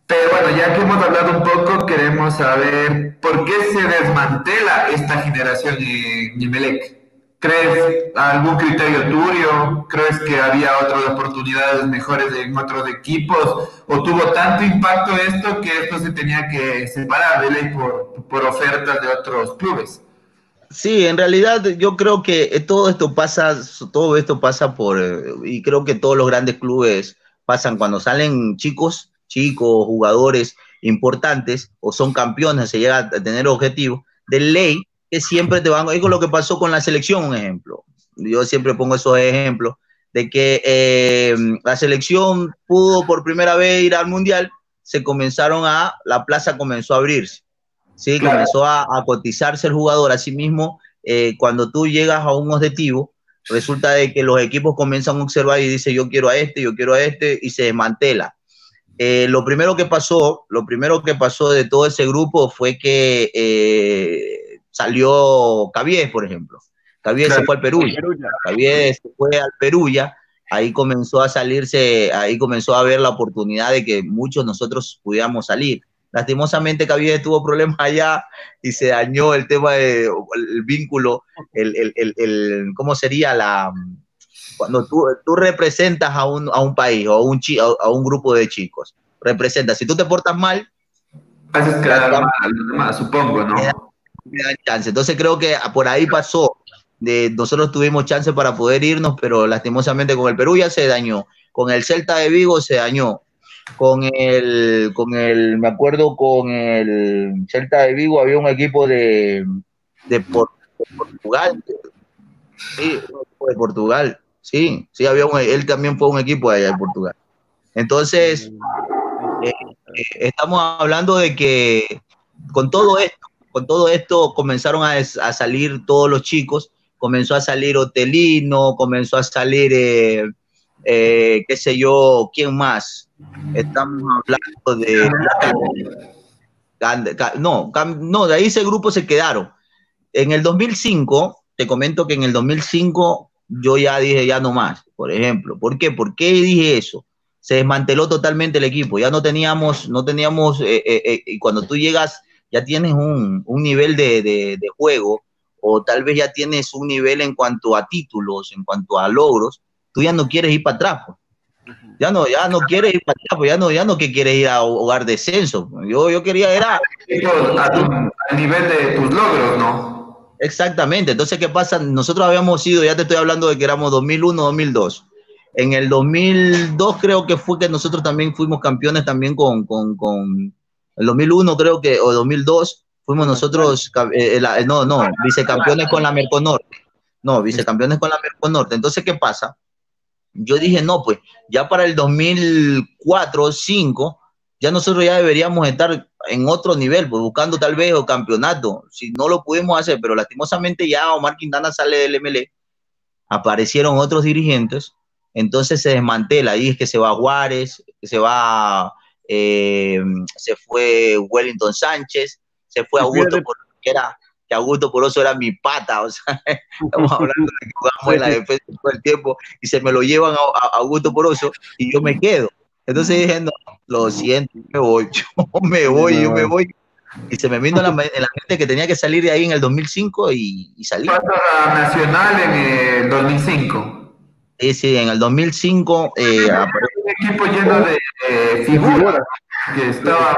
Pero bueno, ya que hemos hablado un poco, queremos saber por qué se desmantela esta generación en Imelec. ¿Crees algún criterio tuyo? ¿Crees que había otras oportunidades mejores en otros equipos? ¿O tuvo tanto impacto esto que esto se tenía que separar de ley por, por ofertas de otros clubes? Sí, en realidad yo creo que todo esto pasa, todo esto pasa por, y creo que todos los grandes clubes pasan cuando salen chicos, chicos, jugadores importantes o son campeones, se llega a tener objetivos, de ley que siempre te van, es lo que pasó con la selección, un ejemplo. Yo siempre pongo esos ejemplos de que eh, la selección pudo por primera vez ir al mundial, se comenzaron a, la plaza comenzó a abrirse, sí, claro. comenzó a, a, cotizarse el jugador, asimismo eh, cuando tú llegas a un objetivo, resulta de que los equipos comienzan a observar y dicen yo quiero a este, yo quiero a este, y se desmantela. Eh, lo primero que pasó, lo primero que pasó de todo ese grupo fue que eh, salió Cabies, por ejemplo. Cabies se fue al Perú. Cabies se fue al Perú ya. Ahí comenzó a salirse, ahí comenzó a haber la oportunidad de que muchos nosotros pudiéramos salir. Lastimosamente Cabies tuvo problemas allá y se dañó el tema del vínculo, el, el, el, ¿cómo sería la, cuando tú, tú representas a un, a un país o a un, chi, a, a un grupo de chicos, representas, si tú te portas mal, haces quedar mal, supongo, ¿no? Me dan chance. Entonces creo que por ahí pasó. De, nosotros tuvimos chance para poder irnos, pero lastimosamente con el Perú ya se dañó. Con el Celta de Vigo se dañó. Con el, con el, me acuerdo con el Celta de Vigo había un equipo de, de, Por, de Portugal. Sí, de Portugal Sí, sí, había un, él también fue un equipo allá en Portugal. Entonces, eh, estamos hablando de que con todo esto, con todo esto comenzaron a, a, salir todos los chicos, comenzó a salir Otelino, comenzó a salir, eh, eh, qué sé yo, ¿quién más? Estamos hablando de... No, no, de ahí ese grupo se quedaron. En el 2005, te comento que en el 2005 yo ya dije ya no más, por ejemplo. ¿Por qué? ¿Por qué dije eso? Se desmanteló totalmente el equipo, ya no teníamos, no teníamos, eh, eh, eh, y cuando tú llegas, ya tienes un, un nivel de, de, de, juego, o tal vez ya tienes un nivel en cuanto a títulos, en cuanto a logros, tú ya no quieres ir para atrás. Pues. Ya no, ya no quieres ir para atrás, pues ya no, ya no que quieres ir a jugar descenso. Yo, yo quería era... A nivel de tus logros, ¿no? Exactamente. Entonces, ¿qué pasa? Nosotros habíamos ido, ya te estoy hablando de que éramos 2001, 2002. En el 2002 creo que fue que nosotros también fuimos campeones también con, con, con el 2001 creo que, o 2002, fuimos nosotros, eh, la, no, no, vicecampeones con la Merconorte. No, vicecampeones con la Merconorte. Entonces, ¿qué pasa? Yo dije, no, pues ya para el 2004, 2005, ya nosotros ya deberíamos estar en otro nivel, pues buscando tal vez o campeonato, si no lo pudimos hacer, pero lastimosamente ya Omar Quintana sale del MLE, aparecieron otros dirigentes, entonces se desmantela, ahí es que se va Juárez, que se va, eh, se fue Wellington Sánchez, se fue Augusto, que era que Augusto Poroso era mi pata, o sea, estamos hablando de que jugamos en la defensa todo el tiempo y se me lo llevan a, a Augusto Poroso y yo me quedo. Entonces dije, no, lo siento, me voy, yo me voy, yo me voy. Y se me vino en la, en la mente que tenía que salir de ahí en el 2005 y, y salí. Nacional en el 2005. Sí, sí, en el 2005 eh, un equipo lleno de eh, figuras, que estaba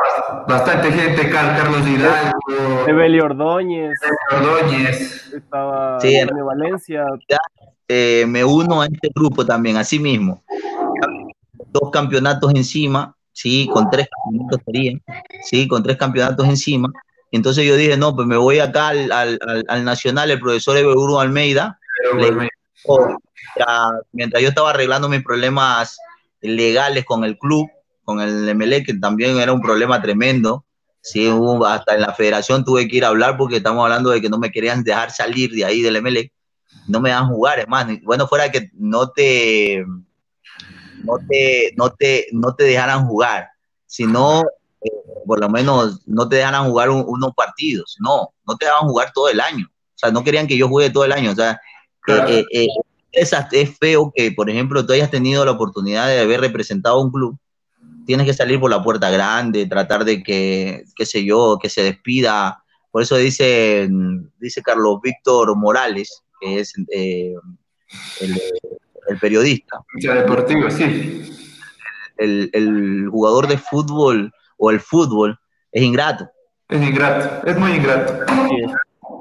bastante gente, Carlos Hidalgo, Evelio Ordóñez, Ordóñez, estaba sí, Antonio Valencia. Ya, eh, me uno a este grupo también, así mismo dos campeonatos encima, sí, con tres campeonatos serían, sí, con tres campeonatos encima. Entonces yo dije, no, pues me voy acá al, al, al Nacional, el profesor Eburu Almeida, le, oh, ya, mientras yo estaba arreglando mis problemas legales con el club, con el MLE, que también era un problema tremendo, sí, hubo, hasta en la federación tuve que ir a hablar porque estamos hablando de que no me querían dejar salir de ahí del MLE, no me dan jugar, es más, bueno, fuera que no te no te, no te, no te dejaran jugar, sino eh, por lo menos no te dejaran jugar un, unos partidos, no, no te dejaban jugar todo el año, o sea, no querían que yo juegue todo el año, o sea, claro. eh, eh, es, es feo que, por ejemplo, tú hayas tenido la oportunidad de haber representado un club, tienes que salir por la puerta grande, tratar de que, qué sé yo, que se despida, por eso dice, dice Carlos Víctor Morales, que es eh, el, el periodista. deportivo, sí. El, el, jugador de fútbol o el fútbol es ingrato. Es ingrato, es muy ingrato.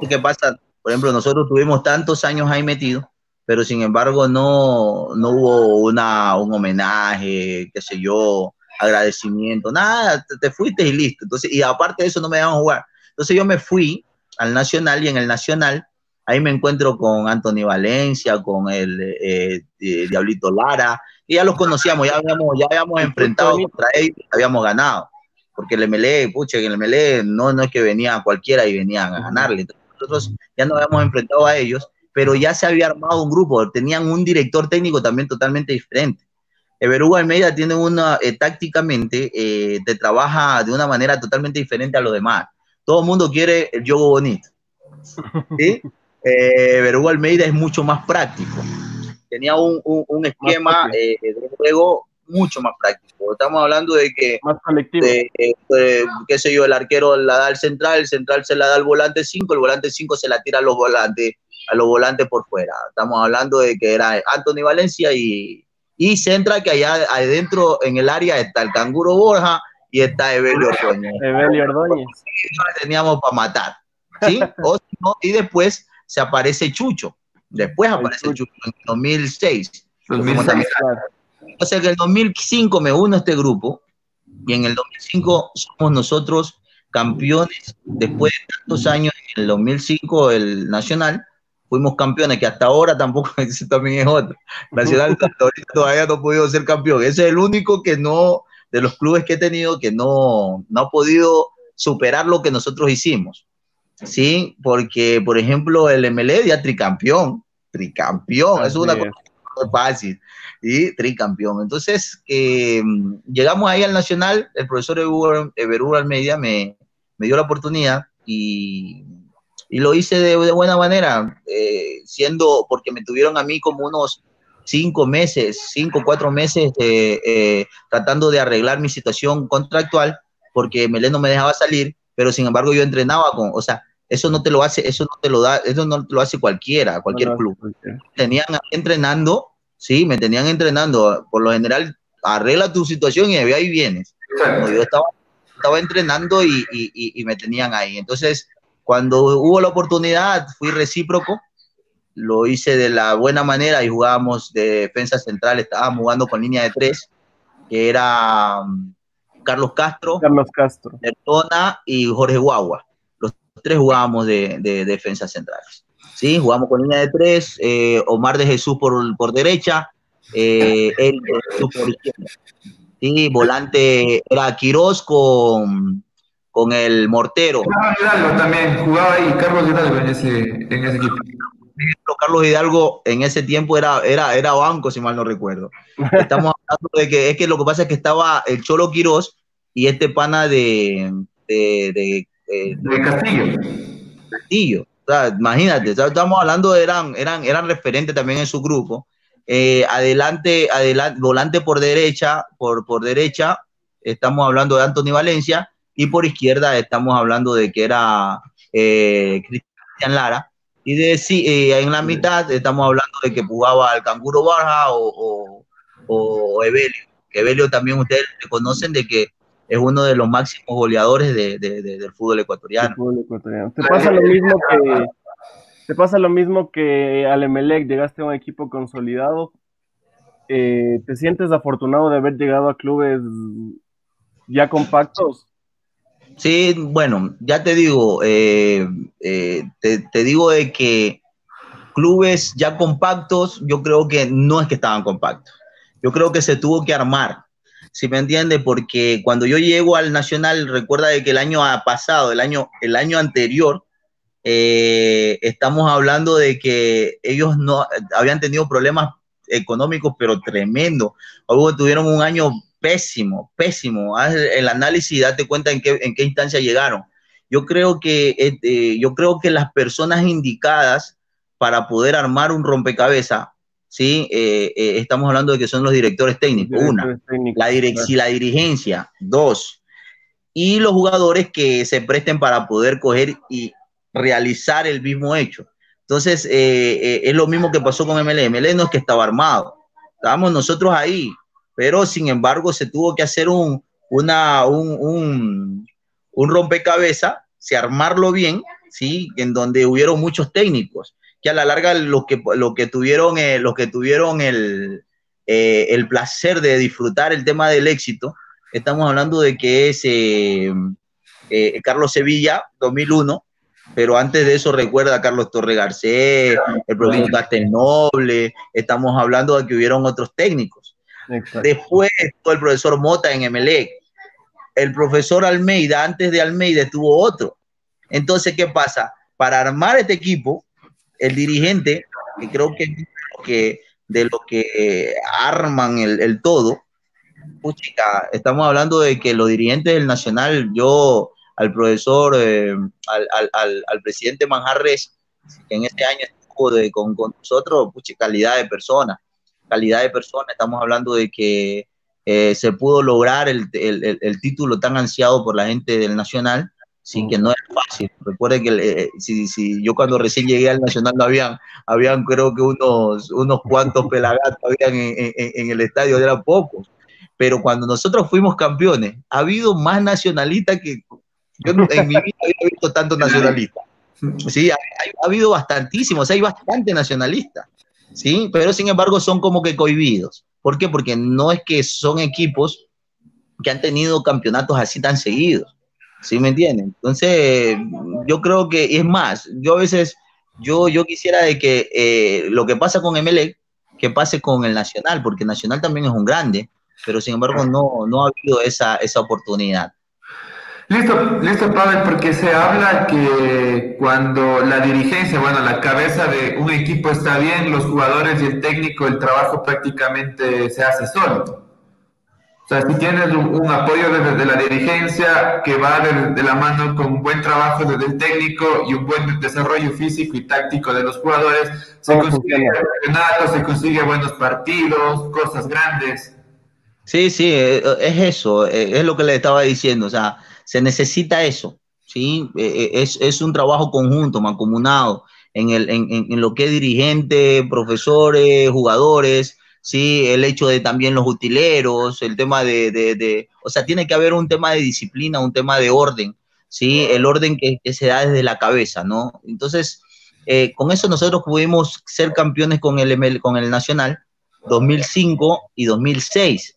¿Qué pasa? Por ejemplo, nosotros tuvimos tantos años ahí metidos, pero sin embargo no, no hubo una, un homenaje, qué sé yo, agradecimiento, nada, te, te, fuiste y listo. Entonces, y aparte de eso no me dejaban jugar. Entonces yo me fui al Nacional y en el Nacional Ahí me encuentro con Anthony Valencia, con el eh, Diablito Lara, y ya los conocíamos, ya habíamos, ya habíamos enfrentado contra ellos, habíamos ganado, porque el MLE, pucha, el MLE no, no es que venía cualquiera y venían a ganarle, nosotros ya no habíamos enfrentado a ellos, pero ya se había armado un grupo, tenían un director técnico también totalmente diferente. Everuga Almeida tiene una, eh, tácticamente, eh, te trabaja de una manera totalmente diferente a los demás. Todo el mundo quiere el juego bonito. ¿sí? Eh, Almeida es mucho más práctico. Tenía un, un, esquema eh, de juego mucho más práctico. Estamos hablando de que, más colectivo. qué sé yo, el arquero la da al central, el central se la da al volante 5, el volante 5 se la tira a los volantes, a los volantes por fuera. Estamos hablando de que era Anthony Valencia y, y centra que allá adentro en el área está el canguro Borja y está Evelio Ordóñez. Evelio Ordóñez. teníamos para matar. ¿sí? y después se aparece Chucho. Después aparece Chucho, en 2006. O sea que en el 2005 me uno a este grupo y en el 2005 somos nosotros campeones. Después de tantos años en el 2005 el nacional fuimos campeones que hasta ahora tampoco ese también es otro. Nacional todavía no ha podido ser campeón. Ese es el único que no de los clubes que he tenido que no no ha podido superar lo que nosotros hicimos sí porque por ejemplo el MLE ya tricampeón tricampeón eso es una cosa fácil y tricampeón. Entonces, eh, llegamos ahí al Nacional, el profesor Everú Almeida me, me dio la oportunidad y, y lo hice de, de buena manera, eh, siendo, porque me tuvieron a mí como unos cinco meses, cinco, cuatro meses eh, tratando de arreglar mi situación contractual, porque Melé no me dejaba salir, pero sin embargo yo entrenaba con, o sea, eso no te lo hace, eso no te lo da, eso no te lo hace cualquiera, cualquier club. Tenían entrenando Sí, me tenían entrenando. Por lo general, arregla tu situación y de ahí vienes. yo estaba, estaba entrenando y, y, y, me tenían ahí. Entonces, cuando hubo la oportunidad, fui recíproco. Lo hice de la buena manera y jugábamos de defensa central. Estábamos jugando con línea de tres, que era Carlos Castro, Carlos Castro, y Jorge Guagua. Los tres jugábamos de, de defensa centrales. ¿sí? Jugamos con línea de tres, eh, Omar de Jesús por, por derecha, eh, él por izquierda. Sí, volante era Quiroz con, con el mortero. Carlos Hidalgo también, jugaba ahí Carlos Hidalgo en ese, en ese equipo. Carlos Hidalgo en ese tiempo era, era, era banco, si mal no recuerdo. Estamos de que es que lo que pasa es que estaba el Cholo Quiroz y este pana de, de, de, de Castillo. Castillo imagínate, estamos hablando, eran, eran, eran referentes también en su grupo. Eh, adelante, adelante, volante por derecha, por, por derecha, estamos hablando de Anthony Valencia, y por izquierda estamos hablando de que era eh, Cristian Lara. Y de sí, eh, en la mitad estamos hablando de que jugaba el Canguro Barja o, o, Evelio. Que Evelio también ustedes conocen de que es uno de los máximos goleadores de, del fútbol ecuatoriano. ¿Te pasa lo mismo que te pasa lo mismo que al Emelec? Llegaste a un equipo consolidado. Eh, ¿Te sientes afortunado de haber llegado a clubes ya compactos? Sí, bueno, ya te digo, eh, eh, te, te digo de que clubes ya compactos, yo creo que no es que estaban compactos. Yo creo que se tuvo que armar si me entiende, porque cuando yo llego al Nacional, recuerda de que el año pasado, el año, el año anterior, eh, estamos hablando de que ellos no habían tenido problemas económicos, pero tremendo. Luego tuvieron un año pésimo, pésimo. Haz el análisis y date cuenta en qué, en qué instancia llegaron. Yo creo que este, yo creo que las personas indicadas para poder armar un rompecabezas ¿sí? Eh, eh, estamos hablando de que son los directores técnicos, una, la, la dirigencia, dos, y los jugadores que se presten para poder coger y realizar el mismo hecho. Entonces, eh, es lo mismo que pasó con MLE. MLE no es que estaba armado, estábamos nosotros ahí, pero sin embargo se tuvo que hacer un, una, un, un, un rompecabezas, se armarlo bien, ¿sí? En donde hubieron muchos técnicos que a la larga los que, lo que tuvieron, eh, los que tuvieron el, eh, el placer de disfrutar el tema del éxito, estamos hablando de que es eh, Carlos Sevilla, 2001, pero antes de eso recuerda a Carlos Torre Garcés, el profesor Castelnoble, estamos hablando de que hubieron otros técnicos. Después estuvo el profesor Mota en MLE. El profesor Almeida, antes de Almeida, tuvo otro. Entonces, ¿qué pasa? para armar este equipo, el dirigente, que creo que, que de lo que arman el, el todo, puchica, estamos hablando de que los dirigentes del Nacional, yo al profesor, eh, al, al, al, presidente Manjarres, que en este año estuvo de, con, con, nosotros, pucha, calidad de persona, calidad de persona, estamos hablando de que eh, se pudo lograr el, el, el, título tan ansiado por la gente del Nacional, sí, que no es fácil. Recuerden que eh, si, si, yo cuando recién llegué al Nacional no habían, habían creo que unos, unos cuantos pelagatos habían en, en, en el estadio, eran pocos pero cuando nosotros fuimos campeones, ha habido más nacionalistas que yo en mi vida había visto tanto nacionalistas. Sí, ha, ha, habido bastantísimos, hay bastante nacionalistas, sí, pero sin embargo son como que cohibidos. ¿Por qué? Porque no es que son equipos que han tenido campeonatos así tan seguidos, ¿sí me entienden? Entonces, yo creo que es más, yo a veces, yo, yo quisiera de que eh, lo que pasa con MLE, que pase con el Nacional, porque Nacional también es un grande, pero sin embargo no, no ha habido esa, esa oportunidad. Listo, listo, Pavel, porque se habla que cuando la dirigencia, bueno, la cabeza de un equipo está bien, los jugadores y el técnico, el trabajo prácticamente se hace solo. O sea, si tienes un, un apoyo desde de la dirigencia que va de, de, la mano con un buen trabajo desde el técnico y un buen desarrollo físico y táctico de los jugadores, se consigue campeonatos, se consigue buenos partidos, cosas grandes. Sí, sí, eh, es eso, eh, es lo que le estaba diciendo, o sea, se necesita eso, ¿sí? Eh, es, es un trabajo conjunto, mancomunado, en, el, en, en, lo que es dirigente, profesores, jugadores, ¿sí? El hecho de también los utileros, el tema de, de, de, o sea, tiene que haber un tema de disciplina, un tema de orden, ¿sí? El orden que, que se da desde la cabeza, ¿no? Entonces, eh, con eso nosotros pudimos ser campeones con el, con el Nacional 2005 y 2006.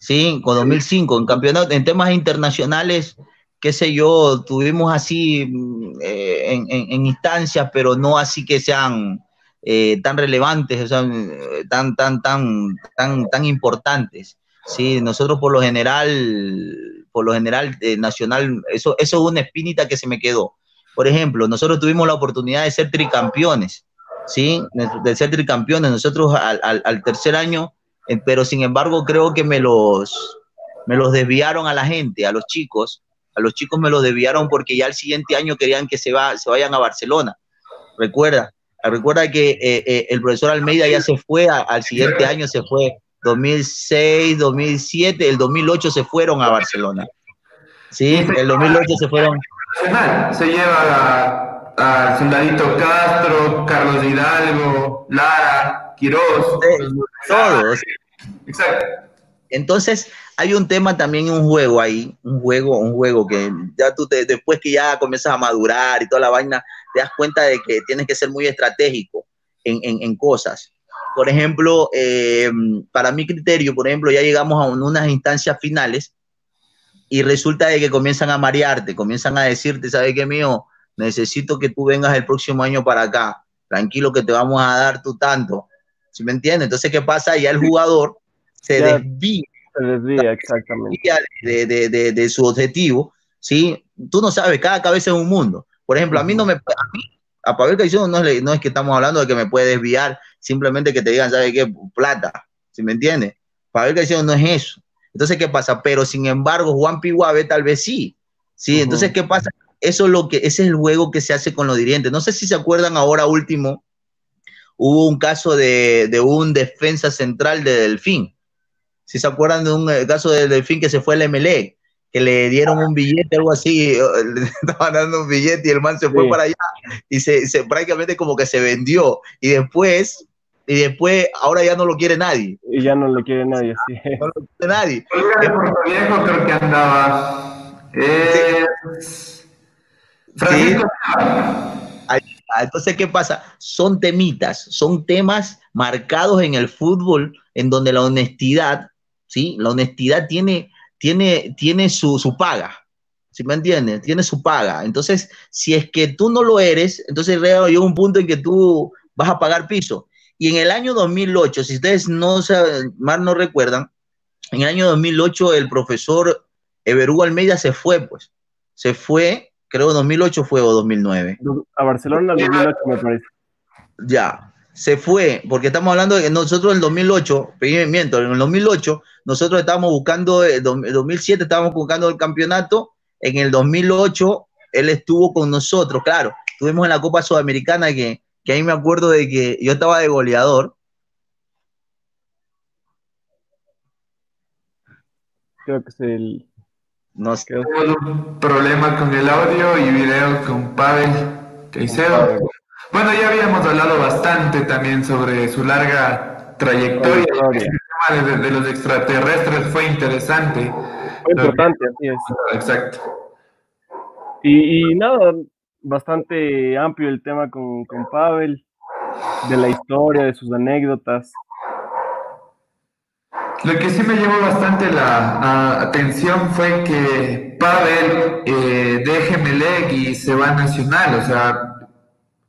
Sí, con 2005, en campeonato, en temas internacionales, qué sé yo, tuvimos así eh, en, en, en, instancias, pero no así que sean eh, tan relevantes, o sea, tan, tan, tan, tan, tan importantes. Sí, nosotros por lo general, por lo general, eh, nacional, eso, eso es una espinita que se me quedó. Por ejemplo, nosotros tuvimos la oportunidad de ser tricampeones, ¿sí? De ser tricampeones. Nosotros al, al, al tercer año eh, pero sin embargo creo que me los, me los desviaron a la gente, a los chicos, a los chicos me los desviaron porque ya el siguiente año querían que se, va, se vayan a Barcelona. Recuerda, recuerda que eh, eh, el profesor Almeida ya se fue, a, al siguiente año se fue, 2006, 2007, el 2008 se fueron a Barcelona. Sí, el 2008 se fueron. Se lleva a, a Soldadito Castro, Carlos Hidalgo, Lara, Quiroz. Todos. Exacto. Entonces, hay un tema también, un juego ahí, un juego, un juego que ya tú te, después que ya comienzas a madurar y toda la vaina, te das cuenta de que tienes que ser muy estratégico en, en, cosas. Por ejemplo, eh, para mi criterio, por ejemplo, ya llegamos a unas instancias finales y resulta de que comienzan a marearte, comienzan a decirte, ¿sabes qué, mío? Necesito que tú vengas el próximo año para acá. Tranquilo que te vamos a dar tú tanto ¿Sí me entiendes? Entonces, ¿qué pasa? Ya el jugador se Ya, desvía, Se desvía, exactamente. de, de, de, de su objetivo, ¿sí? Tú no sabes, cada cabeza es un mundo. Por ejemplo, a mí no me, a mí, a Pavel Caicedo no, es- no es que estamos hablando de que me puede desviar, simplemente que te digan, ¿sabes qué? Plata, ¿sí me entiendes? Pavel Caicedo no es eso. Entonces, ¿qué pasa? Pero sin embargo, Juan Piguave tal vez sí. ¿Sí? Entonces, ¿qué pasa? Eso es lo que, ese es el juego que se hace con los dirigentes. No sé si se acuerdan ahora último, hubo un caso de, de un defensa central de Delfín. Si se acuerdan de un eh, caso de Delfín que se fue al MLE, que le dieron un billete, algo así, eh, le estaban dando un billete y el man se fue Sí. para allá y se, se- prácticamente como que se vendió. Y después, y después, ahora ya no lo quiere nadie. Y ya no lo quiere nadie, sí. No lo quiere nadie. Olga de Puerto Viejo creo que andaba. Es. Ah, Entonces, ¿qué pasa? Son temitas, son temas marcados en el fútbol en donde la honestidad, ¿sí? La honestidad tiene, tiene, tiene su, su paga, ¿sí me entiendes? Tiene su paga. Entonces, si es que tú no lo eres, entonces llega un punto en que tú vas a pagar piso. Y en el año 2008, si ustedes no saben, mal no recuerdan, en el año 2008 el profesor Everú Almeida se fue, pues, se fue creo 2008 fue o 2009. A Barcelona 2008 me parece. Ya, se fue, porque estamos hablando de que nosotros en el 2008, miento, en el 2008 nosotros estábamos buscando, en 2007 estábamos buscando el campeonato, en el 2008 él estuvo con nosotros, claro, estuvimos en la Copa Sudamericana que, que ahí me acuerdo de que yo estaba de goleador. Creo que es el... No sé. un problema con el audio y video con Pavel Caicedo. Bueno, ya habíamos hablado bastante también sobre su larga trayectoria. El tema de, los extraterrestres fue interesante. Fue importante, así es. Exacto. Y, nada, bastante amplio el tema con, con Pavel, de la historia, de sus anécdotas. Lo que sí me llevó bastante la atención fue que Pavel eh, deje Melec y se va a Nacional, o sea,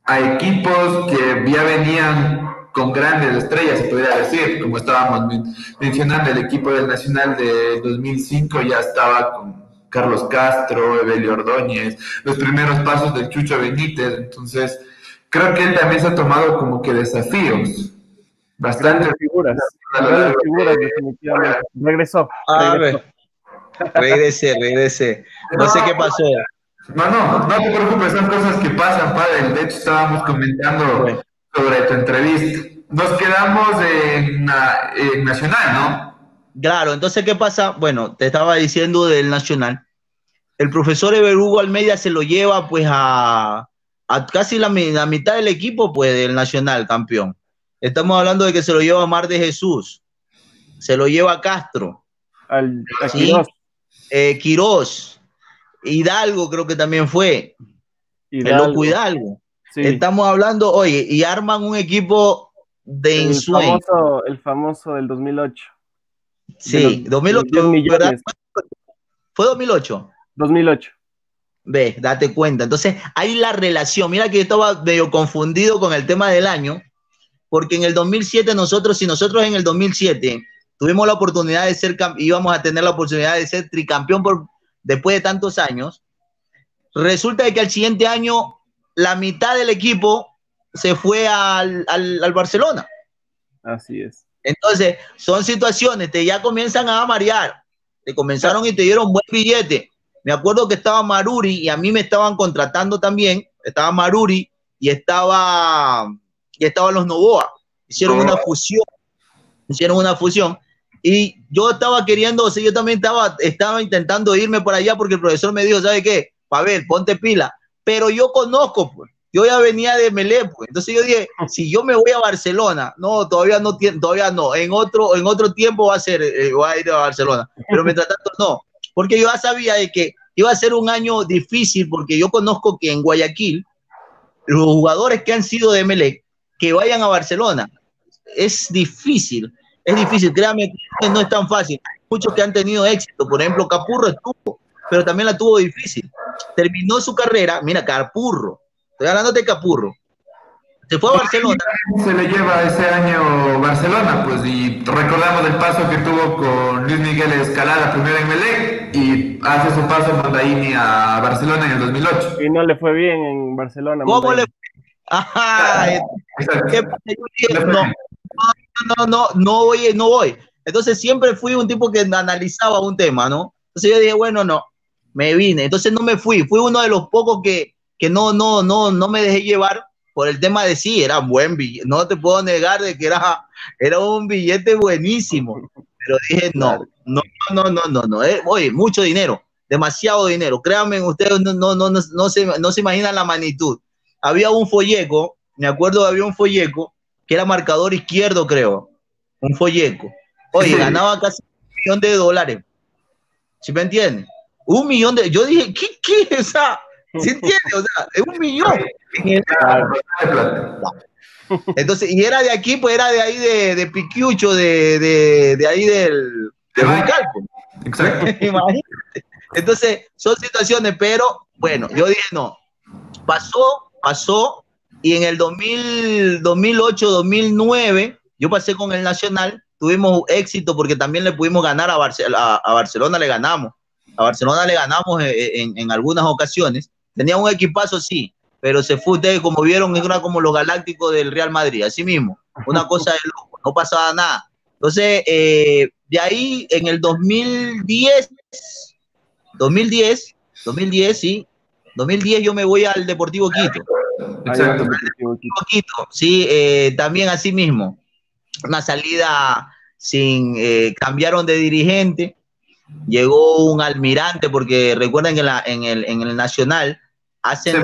a equipos que ya venían con grandes estrellas, se podría decir, como estábamos mencionando, el equipo del Nacional de 2005 ya estaba con Carlos Castro, Evelio Ordóñez, los primeros pasos del Chucho Benítez, entonces creo que él también se ha tomado como que desafíos. Bastantes figuras, grandes figuras definitivamente. Regresó. Ah, regresó. regresé, regresé. No sé qué pasó. No, no, no te preocupes, son cosas que pasan, padre. De hecho, estábamos comentando sobre tu entrevista. Nos quedamos en, Nacional, ¿no? Claro, entonces, ¿qué pasa? Bueno, te estaba diciendo del Nacional. El profesor Everugo Almeida se lo lleva, pues, a, casi la, mitad del equipo, pues, del Nacional, campeón. Estamos hablando de que se lo lleva a Mar de Jesús, se lo lleva a Castro. Al, a Quirós. Eh, Quirós Hidalgo creo que también fue. Hidalgo. El loco Hidalgo. Estamos hablando, oye, y arman un equipo de el Famoso, el famoso del 2008. Sí, 2008. ¿Fue 2008? 2008. Ve, date cuenta. Entonces, hay la relación. Mira que yo estaba medio confundido con el tema del año, porque en el 2007 nosotros, si nosotros en el 2007 tuvimos la oportunidad de ser, íbamos a tener la oportunidad de ser tricampeón por después de tantos años, resulta que al siguiente año la mitad del equipo se fue al, Barcelona. Así es. Entonces, son situaciones, te ya comienzan a marear, te comenzaron y te dieron buen billete. Me acuerdo que estaba Maruri y a mí me estaban contratando también, estaba Maruri y estaba y estaban los Novoa. Hicieron una fusión, hicieron una fusión y yo estaba queriendo, o sea, yo también estaba, estaba intentando irme por allá porque el profesor me dijo, ¿sabe qué? ver, ponte pila. Pero yo conozco, pues. Yo ya venía de Melé, pues. Entonces yo dije, si yo me voy a Barcelona, no, todavía no, todavía no. En otro, en otro tiempo va a ser, eh, voy a ir a Barcelona. Pero mientras tanto, no. Porque yo ya sabía de que iba a ser un año difícil porque yo conozco que en Guayaquil, los jugadores que han sido de Melé, que vayan a Barcelona, es difícil es difícil, créame que no es tan fácil. Muchos que han tenido éxito, por ejemplo, Capurro estuvo, pero también la tuvo difícil. Terminó su carrera, mira, Capurro, estoy hablando de Capurro. Se fue a Barcelona. Se le lleva ese año Barcelona, pues, y recordamos el paso que tuvo con Luis Miguel Escalada, primero en Melec, y hace su paso Mondaini a Barcelona en el 2008. Y no le fue bien en Barcelona. ¿Cómo le fue? Ajá, ¿qué, no, no, no, no voy, no voy. Entonces siempre fui un tipo que analizaba un tema, ¿no? Entonces yo dije, bueno, no, me vine. Entonces no me fui, fui uno de los pocos que, que no, no, no, no me dejé llevar por el tema de sí, era buen billete. No te puedo negar de que era, era un billete buenísimo. Pero dije, no, no, no, no, no, no. Eh, oye, mucho dinero, demasiado dinero. Créanme, ustedes no, no, no, no, se, no se imaginan la magnitud. Había un folleco, me acuerdo, había un folleco que era marcador izquierdo, creo, un folleco. Oye, ganaba casi un millón de dólares. ¿Sí me entiendes? Un millón de. Yo dije, ¿qué? qué? O sea, ¿sí entiendes? O sea, es un millón. Entonces, y era de aquí, pues era de ahí de, de Piquiucho, de, de, de ahí del, de Calpo. Exacto. Entonces, son situaciones, pero bueno, yo dije, no, pasó, pasó, y en el 2000, 2008, 2009, yo pasé con el Nacional, tuvimos éxito porque también le pudimos ganar a, Barcelona, a, Barcelona le ganamos. A Barcelona le ganamos en, algunas ocasiones Tenía un equipazo, sí, pero se fue, ustedes como vieron, era como los galácticos del Real Madrid, así mismo, una cosa de loco, no pasaba nada. Entonces, eh, de ahí en el 2010, 2010, 2010, sí, 2010 yo me voy al Deportivo Quito. Exacto. Deportivo Quito, sí, eh, también así mismo. Una salida sin, eh, cambiaron de dirigente, llegó un almirante, porque recuerden que en, el, en el Nacional hacen...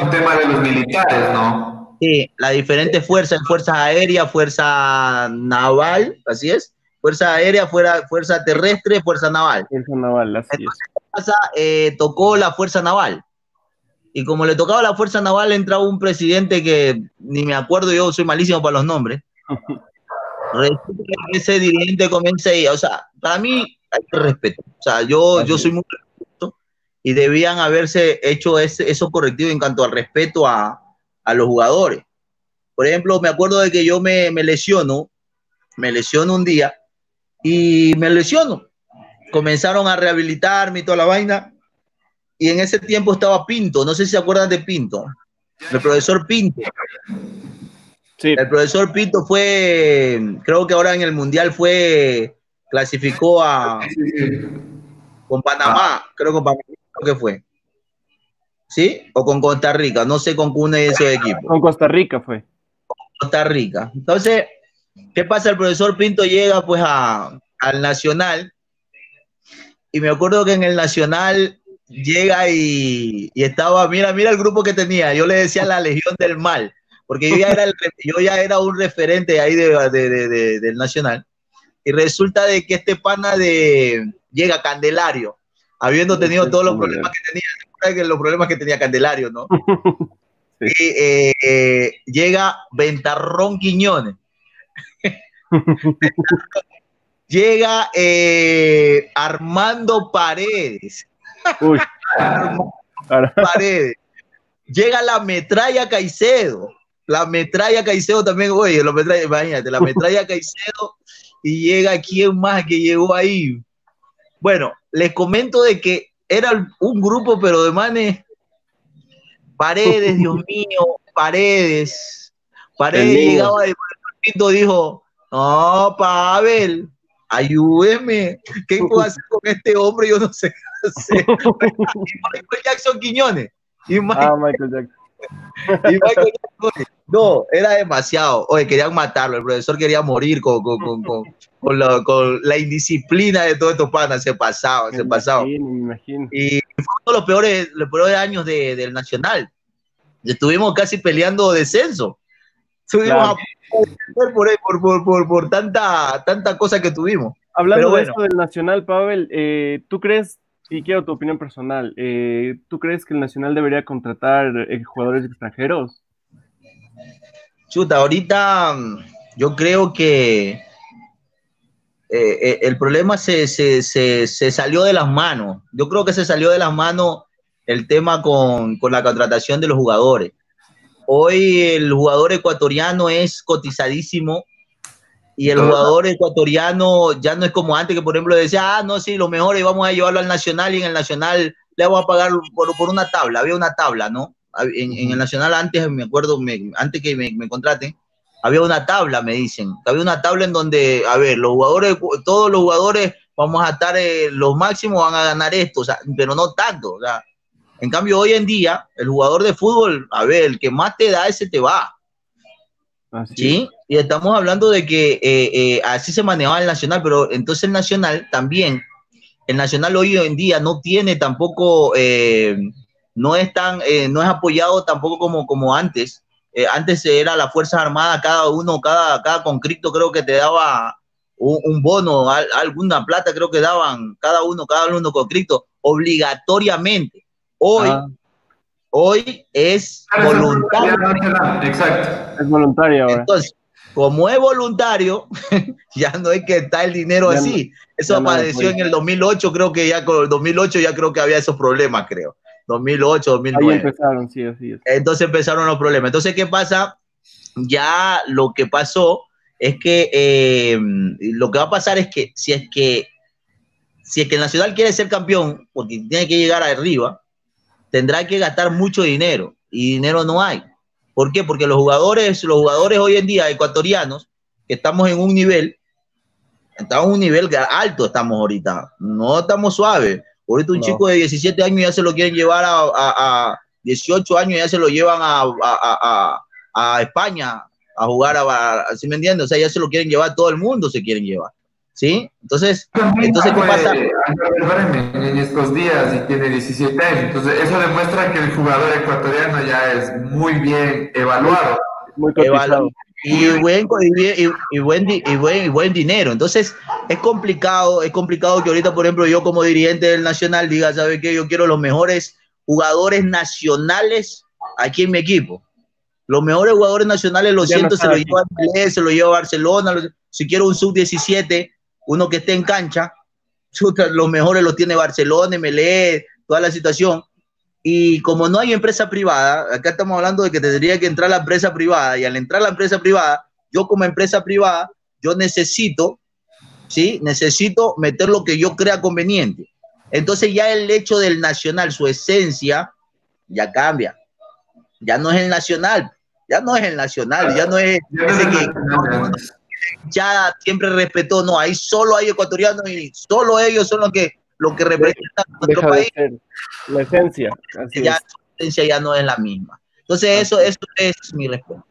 un tema de los militares, ¿no? Sí, las diferentes fuerzas, fuerzas aéreas, fuerza naval, así es, fuerza aérea, fuera, fuerza terrestre, fuerza naval. Fuerza naval, así es. Eh, tocó la fuerza naval. Y como le tocaba la fuerza naval, entraba un presidente que ni me acuerdo, yo soy malísimo para los nombres. ese dirigente comienza y, o sea, para mí hay que respetar. O sea, yo, yo soy muy respetuoso y debían haberse hecho ese, esos correctivos en cuanto al respeto a, a, los jugadores. Por ejemplo, me acuerdo de que yo me, me lesiono, me lesiono un día y me lesiono. Comenzaron a rehabilitarme y toda la vaina. Y en ese tiempo estaba Pinto, no sé si se acuerdan de Pinto, el profesor Pinto. El profesor Pinto fue, creo que ahora en el Mundial fue, clasificó a con Panamá, creo que con Panamá que fue. ¿Sí? O con Costa Rica, no sé con uno de esos equipos. Con Costa Rica fue. Costa Rica. Entonces, ¿qué pasa? El profesor Pinto llega pues a, al Nacional y me acuerdo que en el Nacional llega y, y, estaba, mira, mira el grupo que tenía, yo le decía la Legión del Mal, porque yo ya era, yo ya era un referente ahí de, de, del Nacional. Y resulta de que este pana de llega Candelario, habiendo tenido todos los problemas que tenía, los problemas que tenía Candelario, ¿no? Y eh, llega Ventarrón Quiñones. llega eh, Armando Paredes. Uy. Paredes. Llega la metralla Caicedo la metralla Caicedo también, oye, la metralla, imagínate, la metralla Caicedo y llega quién más que llegó ahí. Bueno, les comento de que era un grupo, pero de manes, paredes, Dios mío, paredes, paredes llegaba y dijo, no, Pavel, ayúdeme, ¿qué puedo hacer con este hombre? Yo no sé hacer. Michael Jackson Quiñones. Y ah, Michael Jackson. y Michael Jackson no, era demasiado. Oye, querían matarlo. El profesor quería morir con, con, con, con, la, con la, indisciplina de todos estos panas. Se pasaba, se pasaba. Me imagino. Y fue uno de los peores, los peores años de, del Nacional. Estuvimos casi peleando descenso. Estuvimos por, por, por, por, tanta, tanta cosa que tuvimos. Hablando de esto del Nacional, Pavel, eh, ¿tú crees, y quiero tu opinión personal, eh, ¿tú crees que el Nacional debería contratar eh, jugadores extranjeros? Chuta, ahorita mm, yo creo que eh, el problema se, salió de las manos. Yo creo que se salió de las manos el tema con, la contratación de los jugadores. Hoy el jugador ecuatoriano es cotizadísimo y el jugador ecuatoriano ya no es como antes que por ejemplo decía, ah, no, sí, lo mejor y vamos a llevarlo al Nacional y en el Nacional le vamos a pagar por, por una tabla, había una tabla, ¿no? en, el Nacional antes, me acuerdo, antes que me, me, contraten, había una tabla, me dicen, había una tabla en donde, a ver, los jugadores, todos los jugadores vamos a estar, eh, los máximos van a ganar esto, o sea, pero no tanto, o sea, en cambio hoy en día, el jugador de fútbol, a ver, el que más te da, ese te va. ¿Sí? Y estamos hablando de que eh, eh, así se manejaba el Nacional, pero entonces el Nacional también, el Nacional hoy en día no tiene tampoco no es tan, eh, no es apoyado tampoco como, como antes. Eh, antes era la Fuerza Armada, cada uno, cada, cada creo que te daba un, bono, alguna plata creo que daban cada uno, cada uno conscripto, obligatoriamente. Hoy, ah. Hoy es voluntario. Exacto. Es voluntario Entonces, como es voluntario, ya no es que está el dinero así. Eso apareció en el 2008, creo que ya con el 2008 ya creo que había esos problemas, creo. 2008, 2009. Ahí empezaron, sí, así Entonces empezaron los problemas. Entonces, ¿qué pasa? Ya lo que pasó es que eh, lo que va a pasar es que si es que si es que el Nacional quiere ser campeón, porque tiene que llegar arriba, tendrá que gastar mucho dinero y dinero no hay. ¿Por qué? Porque los jugadores, los jugadores hoy en día ecuatorianos, que estamos en un nivel, estamos en un nivel alto, estamos ahorita, no estamos suaves. Ahorita un chico de 17 años ya se lo quieren llevar a, a, 18 años, ya se lo llevan a, a España a jugar, a, ¿sí me entiendes? O sea, ya se lo quieren llevar, todo el mundo se quieren llevar. ¿Sí? Entonces, entonces ¿qué pasa? En estos días y tiene 17 años, entonces eso demuestra que el jugador ecuatoriano ya es muy bien evaluado. Muy evaluado. Y buen, y, y, buen, y, buen, y buen dinero. Entonces, es complicado, es complicado que ahorita, por ejemplo, yo como dirigente del Nacional diga, ¿sabe qué? Yo quiero los mejores jugadores nacionales aquí en mi equipo. Los mejores jugadores nacionales, lo siento, se lo lleva a se lo lleva a Barcelona. Si quiero un sub-17, uno que esté en cancha, los mejores los tiene Barcelona, MLE, toda la situación. Y como no hay empresa privada, acá estamos hablando de que tendría que entrar la empresa privada, y al entrar la empresa privada, yo como empresa privada, yo necesito, ¿sí? Necesito meter lo que yo crea conveniente. Entonces ya el hecho del nacional, su esencia, ya cambia. Ya no es el nacional, ya no es el nacional, ya no es ese que ya siempre respetó, no, ahí solo hay ecuatorianos y solo ellos son los que, lo que representan nuestro país. La esencia. ya, la esencia ya no es la misma. Entonces, eso, eso es mi respuesta.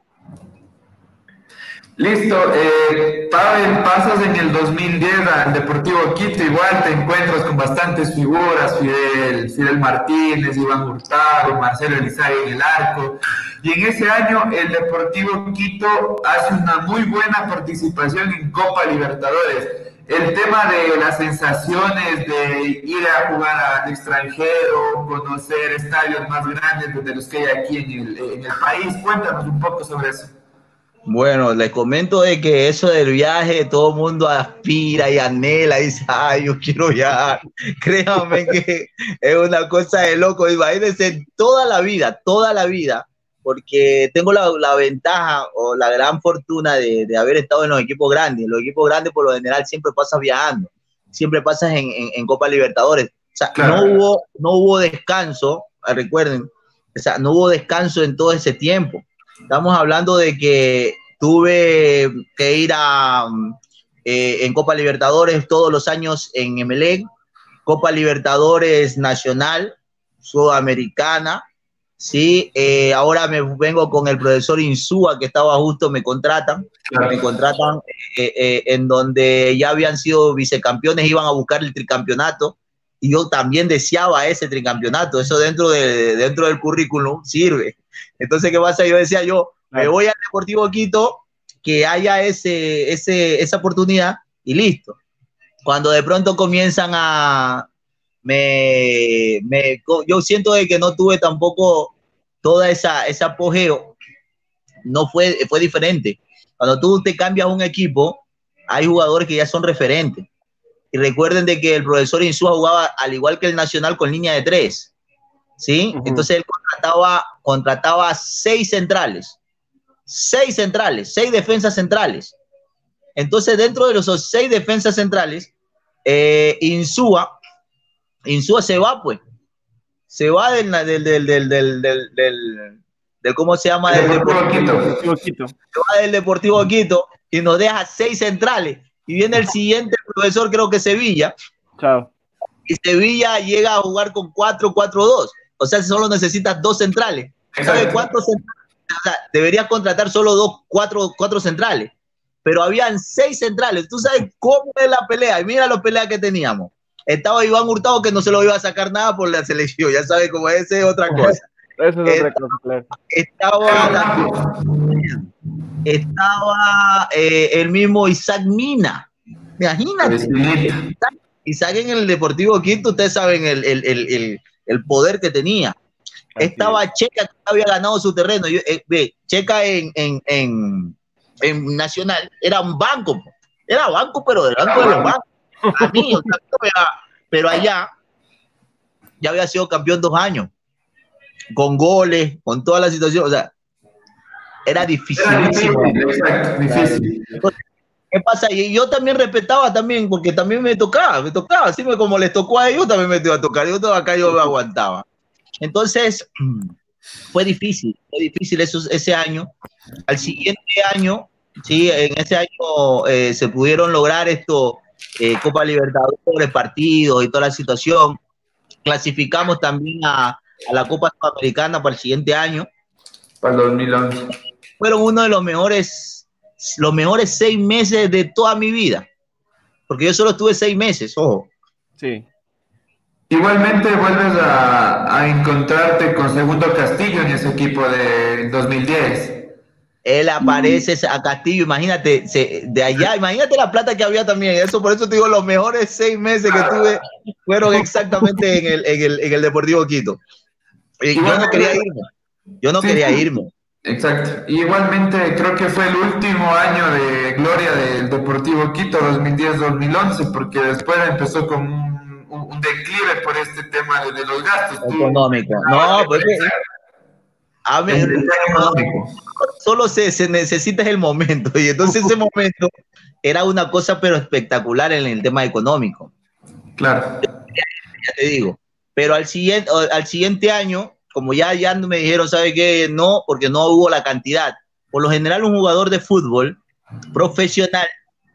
Listo, eh, Pavel, pasas en el 2010 al Deportivo Quito, igual te encuentras con bastantes figuras, Fidel, Fidel Martínez, Iván Hurtado, Marcelo Elizalde en el arco, y en ese año el Deportivo Quito hace una muy buena participación en Copa Libertadores. El tema de las sensaciones de ir a jugar al extranjero, conocer estadios más grandes de los que hay aquí en en el país, cuéntanos un poco sobre eso. Bueno, les comento de que eso del viaje, todo el mundo aspira y anhela, y dice, ay, yo quiero viajar. Créanme que es una cosa de loco. Imagínense toda la vida, toda la vida, porque tengo la, la ventaja o la gran fortuna de, de, haber estado en los equipos grandes. Los equipos grandes, por lo general, siempre pasas viajando, siempre pasas en, en, Copa Libertadores. O sea, no, hubo, no hubo descanso, recuerden, o sea, no hubo descanso en todo ese tiempo Estamos hablando de que tuve que ir a, eh, en Copa Libertadores todos los años en Emelec, Copa Libertadores Nacional, Sudamericana, sí, eh, ahora me vengo con el profesor Insúa que estaba justo, me contratan, me contratan eh, en donde ya habían sido vicecampeones, iban a buscar el tricampeonato, y yo también deseaba ese tricampeonato, eso dentro, de, dentro del currículum sirve. Entonces, ¿qué pasa? Yo decía yo, me voy al Deportivo Quito, que haya ese, ese, esa oportunidad y listo. Cuando de pronto comienzan a... Me, me, yo siento de que no tuve tampoco toda esa, ese apogeo, no fue, fue diferente. Cuando tú te cambias un equipo, hay jugadores que ya son referentes. Y recuerden de que el profesor Insúa jugaba al igual que el Nacional con línea de tres. ¿sí? Entonces él contrataba, contrataba seis centrales, seis centrales, seis defensas centrales. Entonces dentro de los seis defensas centrales, eh, Insúa, Insúa se va pues, se va del, del, del, del, del ¿cómo se llama? Del Deportivo, Quito. Se va del Deportivo Quito y nos deja seis centrales. Y viene el siguiente profesor, creo que Sevilla. Chao. Y Sevilla llega a jugar con 4-4-2. O sea, solo necesitas dos centrales. ¿Sabes cuántos centrales? O sea, deberías contratar solo dos, cuatro, cuatro centrales. Pero habían seis centrales. ¿Tú sabes cómo es la pelea? Y mira la pelea que teníamos. Estaba Iván Hurtado que no se lo iba a sacar nada por la selección. Ya sabes cómo es, es otra cosa. Eso es otra cosa. Estaba, estaba eh, el mismo Isaac Mina. Imagínate. Isaac en el Deportivo Quito, ustedes saben el, el, el, el poder que tenía. Estaba Checa que había ganado su terreno. Eh, Checa en, en, en, en, Nacional era un banco, era banco, pero del banco de los bancos. pero allá ya había sido campeón dos años, con goles, con toda la situación. O sea, era difícil. ¿Qué pasa? Y yo también respetaba también, porque también me tocaba, me tocaba, así como les tocó a ellos, también me iba a tocar. Yo todo acá yo me aguantaba. Entonces, fue difícil, fue difícil eso, ese año. Al siguiente año, sí, en ese año eh, se pudieron lograr esto, eh, Copa Libertadores, partidos y toda la situación. Clasificamos también a, a la Copa Sudamericana para el siguiente año. Para el 2011. Fueron uno de los mejores, los mejores seis meses de toda mi vida. Porque yo solo estuve seis meses, ojo. Sí. Igualmente vuelves a, a, encontrarte con Segundo Castillo en ese equipo de 2010. Él aparece a Castillo, imagínate, se, de allá, imagínate la plata que había también. Eso por eso te digo, los mejores seis meses que tuve fueron exactamente en el, en el, en el Deportivo Quito. Y yo no quería irme. Yo no sí, quería irme. Exacto. Igualmente creo que fue el último año de gloria del Deportivo Quito, 2010-2011, porque después empezó con un, un, declive por este tema de, de los gastos. Económico. No, porque... A ver, solo se, se, necesita el momento y entonces ese momento era una cosa pero espectacular en el tema económico. Claro. Ya te digo, pero al siguiente, al siguiente año, como ya, ya me dijeron, ¿sabe qué? No, porque no hubo la cantidad. Por lo general un jugador de fútbol profesional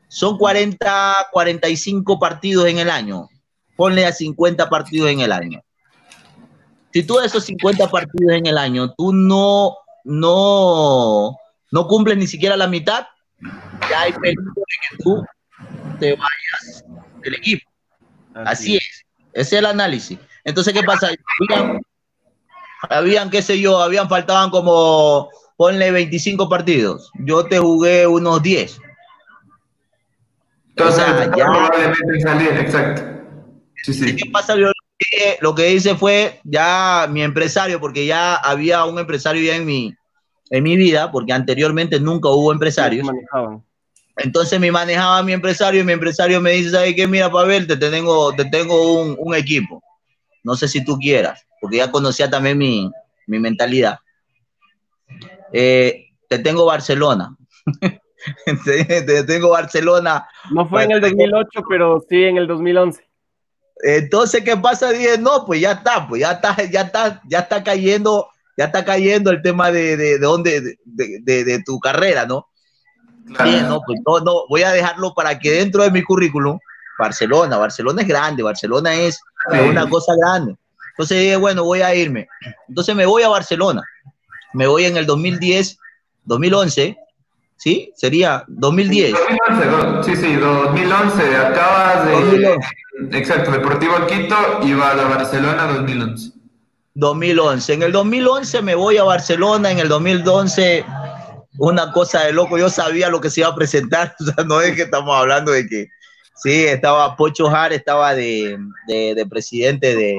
son 40, 45 partidos en el año. Ponle a 50 partidos en el año si tú esos 50 partidos en el año, tú no, no, no cumples ni siquiera la mitad, ya hay peligro de que tú te vayas del equipo. Así, Así es. Ese es el análisis. Entonces, ¿qué pasa? Habían, habían, qué sé yo, habían faltaban como, ponle 25 partidos. Yo te jugué unos 10. Entonces, o sea, ya, probablemente salir, exacto. Sí, sí. ¿Qué pasa? Yo lo que hice fue ya mi empresario, porque ya había un empresario ya en mi, en mi vida, porque anteriormente nunca hubo empresarios. Entonces me manejaba mi empresario y mi empresario me dice, ¿sabes qué? Mira, Pavel, te tengo, te tengo un, un equipo. No sé si tú quieras, porque ya conocía también mi, mi mentalidad. Eh, te tengo Barcelona. te, te, tengo Barcelona. No fue en el 2008, pero sí en el 2011. Entonces, ¿qué pasa? Dije, no, pues ya está, pues ya está, ya está, ya está cayendo, ya está cayendo el tema de, de, de dónde, de, de, de, tu carrera, ¿no? Claro. Sí, no, pues no, no, voy a dejarlo para que dentro de mi currículum, Barcelona, Barcelona es grande, Barcelona es sí. una cosa grande. Entonces dije, bueno, voy a irme. Entonces me voy a Barcelona. Me voy en el 2010, 2011, ¿sí? Sería 2010. 2011, sí, sí, 2011. Acabas de... 2011. Exacto, Deportivo Quito y va a Barcelona 2011. 2011. En el 2011 me voy a Barcelona, en el 2011 una cosa de loco, yo sabía lo que se iba a presentar, o sea, no es que estamos hablando de que, sí, estaba Pocho Jar, estaba de, de, de presidente de,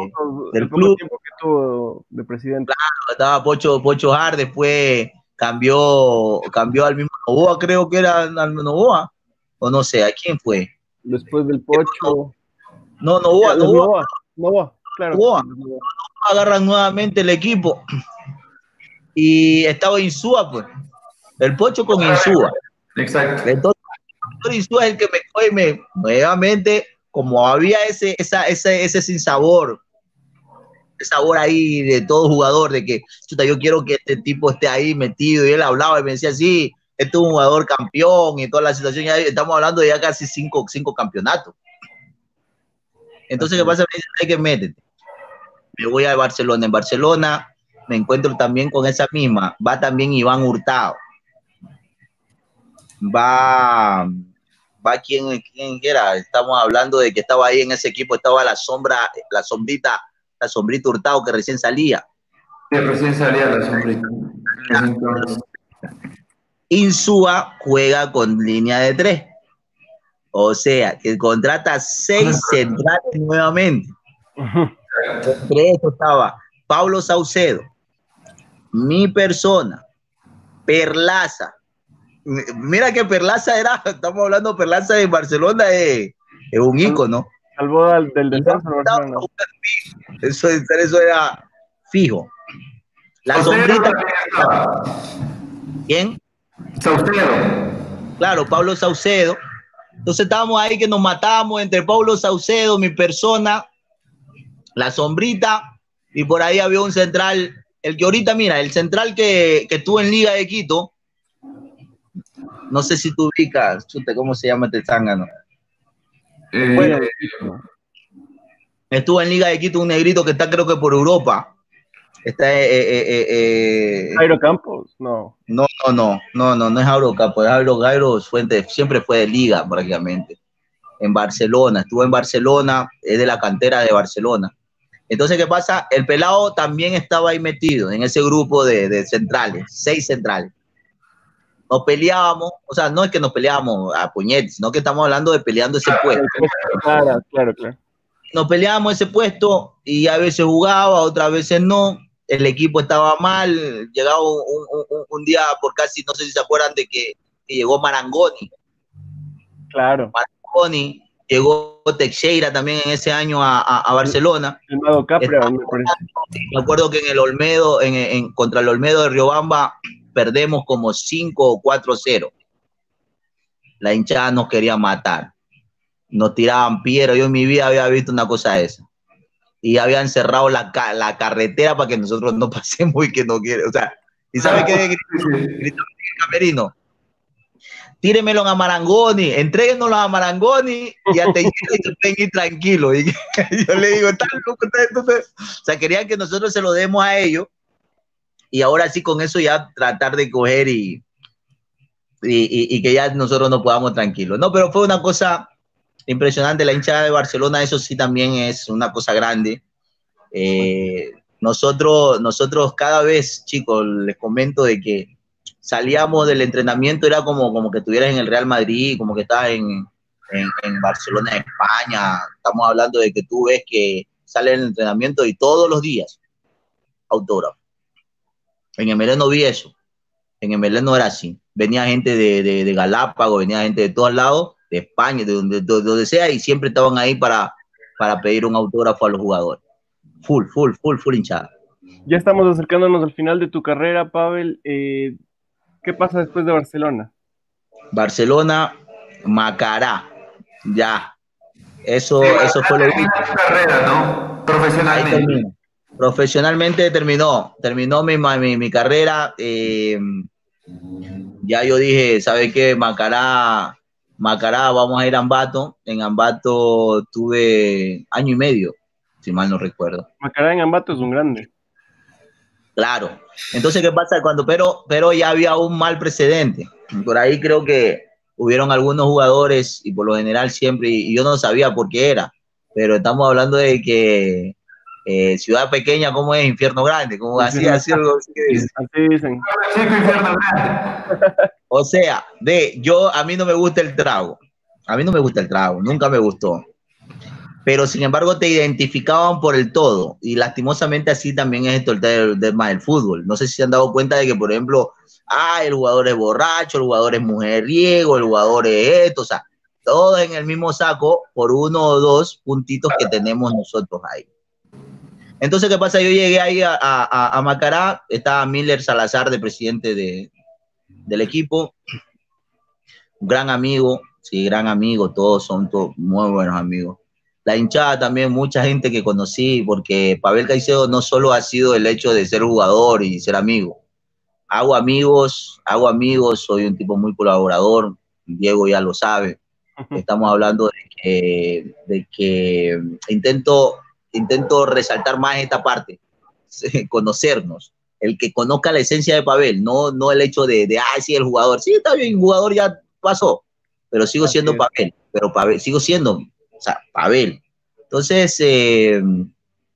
del club. tiempo que tuvo de presidente? Claro, estaba Pocho, Pocho Jar, después cambió, cambió al mismo Novoa, creo que era al Novoa, o no sé, ¿a quién fue? Después del Pocho. No, Novoa, no Novoa. Novoa, claro. Novoa. Agarran nuevamente el equipo. Y estaba Insúa, pues. El Pocho con Insúa. Exacto. Entonces, Insúa es el que me coge me, nuevamente, como había ese, esa, ese, ese sinsabor, ese sabor ahí de todo jugador, de que chuta, yo quiero que este tipo esté ahí metido. Y él hablaba y me decía, sí, este es un jugador campeón y toda la situación. Ya estamos hablando de ya casi cinco, cinco campeonatos. Entonces, ¿qué pasa? Me dice, hay que métete. Me voy a Barcelona. En Barcelona me encuentro también con esa misma. Va también Iván Hurtado. Va, va quien, quien era. Estamos hablando de que estaba ahí en ese equipo, estaba la sombra, la sombrita, la sombrita Hurtado que recién salía. Que recién salía la sombrita. Insúa juega con línea de tres. O sea, que contrata seis centrales nuevamente. Entre eso estaba Pablo Saucedo, mi persona, Perlaza. Mira que Perlaza era, estamos hablando de Perlaza de Barcelona, es, es un ícono. Salvo del, del descenso. Eso, eso era fijo. La sombrita. ¿Quién? Saucedo. Claro, Pablo Saucedo entonces estábamos ahí que nos matábamos entre Pablo Saucedo, mi persona, la sombrita Y por ahí había un central, el que ahorita, mira, el central que, que estuvo en Liga de Quito, no sé si tú ubicas, chute, ¿cómo se llama este zángano? Eh, Estuvo en Liga de Quito un negrito que está creo que por Europa. Está eh, eh, eh, eh, Jairo Campos, no. no, no, no, no, no, no es Jairo Campos, es Jairo, Jairo Fuentes, siempre fue de Liga prácticamente. En Barcelona, estuvo en Barcelona, es de la cantera de Barcelona. Entonces, ¿qué pasa? El pelado también estaba ahí metido en ese grupo de, de centrales, seis centrales. Nos peleábamos, o sea, no es que nos peleábamos a puñetes, sino que estamos hablando de peleando ese puesto. Claro, claro, claro. nos peleábamos ese puesto y a veces jugaba, otras veces no. El equipo estaba mal. Llegaba un, un- un- un día por casi, no sé si se acuerdan de que, que llegó Marangoni. Claro. Marangoni, llegó Teixeira también en ese año a, a- a Barcelona. Capra, me. Me acuerdo que en el Olmedo, en, en- contra el Olmedo de Riobamba, perdemos como 5 o 4-0. La hinchada nos quería matar. Nos tiraban piedras. Yo en mi vida había visto una cosa de esa. Y habían cerrado la, ca- la carretera para que nosotros no pasemos y que no quiere. O sea, ¿y sabe qué gritó el camerino? Tíremelo a Marangoni, entréguenos a Marangoni y a y se pueden ir tranquilos. Y yo le digo, ¿están loco ustedes? O sea, querían que nosotros se lo demos a ellos y ahora sí con eso ya tratar de coger y, y, que ya nosotros nos podamos tranquilos. No, pero fue una cosa impresionante. La hinchada de Barcelona, eso sí también es una cosa grande. Eh, nosotros, nosotros cada vez, chicos, les comento de que salíamos del entrenamiento, era como, como que estuvieras en el Real Madrid, como que estás en, en, en Barcelona, España. Estamos hablando de que tú ves que sale el entrenamiento y todos los días autógrafo. En MLE no vi eso. En MLE no era así. Venía gente de, de, de Galápagos, venía gente de todos lados, de España, de donde, de donde sea, y siempre estaban ahí para, para pedir un autógrafo a los jugadores. Full, full, full, full hinchada. Ya estamos acercándonos al final de tu carrera, Pavel. Eh, ¿Qué pasa después de Barcelona? Barcelona, Macará. Ya. Eso, eso fue lo tu carrera, ¿no? Ahí Profesionalmente. Profesionalmente terminó, terminó mi, mi, mi carrera. eh, ya yo dije, ¿sabe qué? Macará, Macará, vamos a ir a Ambato. En Ambato tuve año y medio, si mal no recuerdo. Macará en Ambato es un grande. Claro. Entonces, ¿qué pasa? Cuando, pero, pero ya había un mal precedente. Por ahí creo que hubieron algunos jugadores, y por lo general siempre, y yo no sabía por qué era, pero estamos hablando de que eh, ciudad pequeña, ¿cómo es? Infierno grande, como así, así algo así dicen. O sea, de yo, a mí no me gusta el trago. A mí no me gusta el trago, nunca me gustó. Pero sin embargo te identificaban por el todo. Y lastimosamente así también es esto el tema del fútbol. No sé si se han dado cuenta de que, por ejemplo, ah, el jugador es borracho, el jugador es mujeriego, el jugador es esto, o sea, todos en el mismo saco por uno o dos puntitos que tenemos nosotros ahí. Entonces, ¿qué pasa? Yo llegué ahí a, a, a- Macará, estaba Miller Salazar de presidente de, del equipo, un gran amigo, sí, gran amigo, todos son todos muy buenos amigos. La hinchada también, mucha gente que conocí, porque Pavel Caicedo no solo ha sido el hecho de ser jugador y ser amigo. Hago amigos, hago amigos, soy un tipo muy colaborador, Diego ya lo sabe. Estamos hablando de que, de que intento, intento resaltar más esta parte, conocernos el que conozca la esencia de Pavel, no, no el hecho de, de, ay, sí, el jugador, sí, está bien, el jugador ya pasó, pero sigo Así siendo es. Pavel, pero Pavel, sigo siendo, o sea, Pavel. Entonces, eh,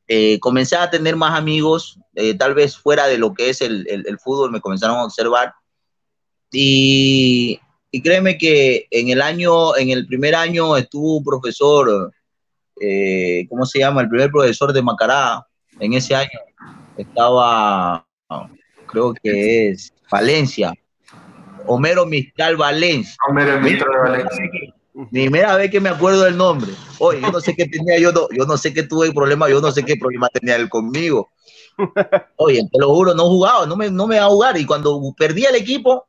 eh, comencé a tener más amigos, eh, tal vez fuera de lo que es el, el- el fútbol, me comenzaron a observar, y, y créeme que en el año, en el primer año estuvo un profesor, eh, ¿cómo se llama? El primer profesor de Macará, en ese año estaba, creo que es Valencia, Homero Mistral Valencia. Homero de Valencia. Primera vez que me acuerdo del nombre. Oye, yo no sé qué tenía, yo no, yo no sé qué tuve problema, yo no sé qué problema tenía él conmigo. Oye, te lo juro, no jugaba, no me, no me iba a jugar. Y cuando perdí el equipo,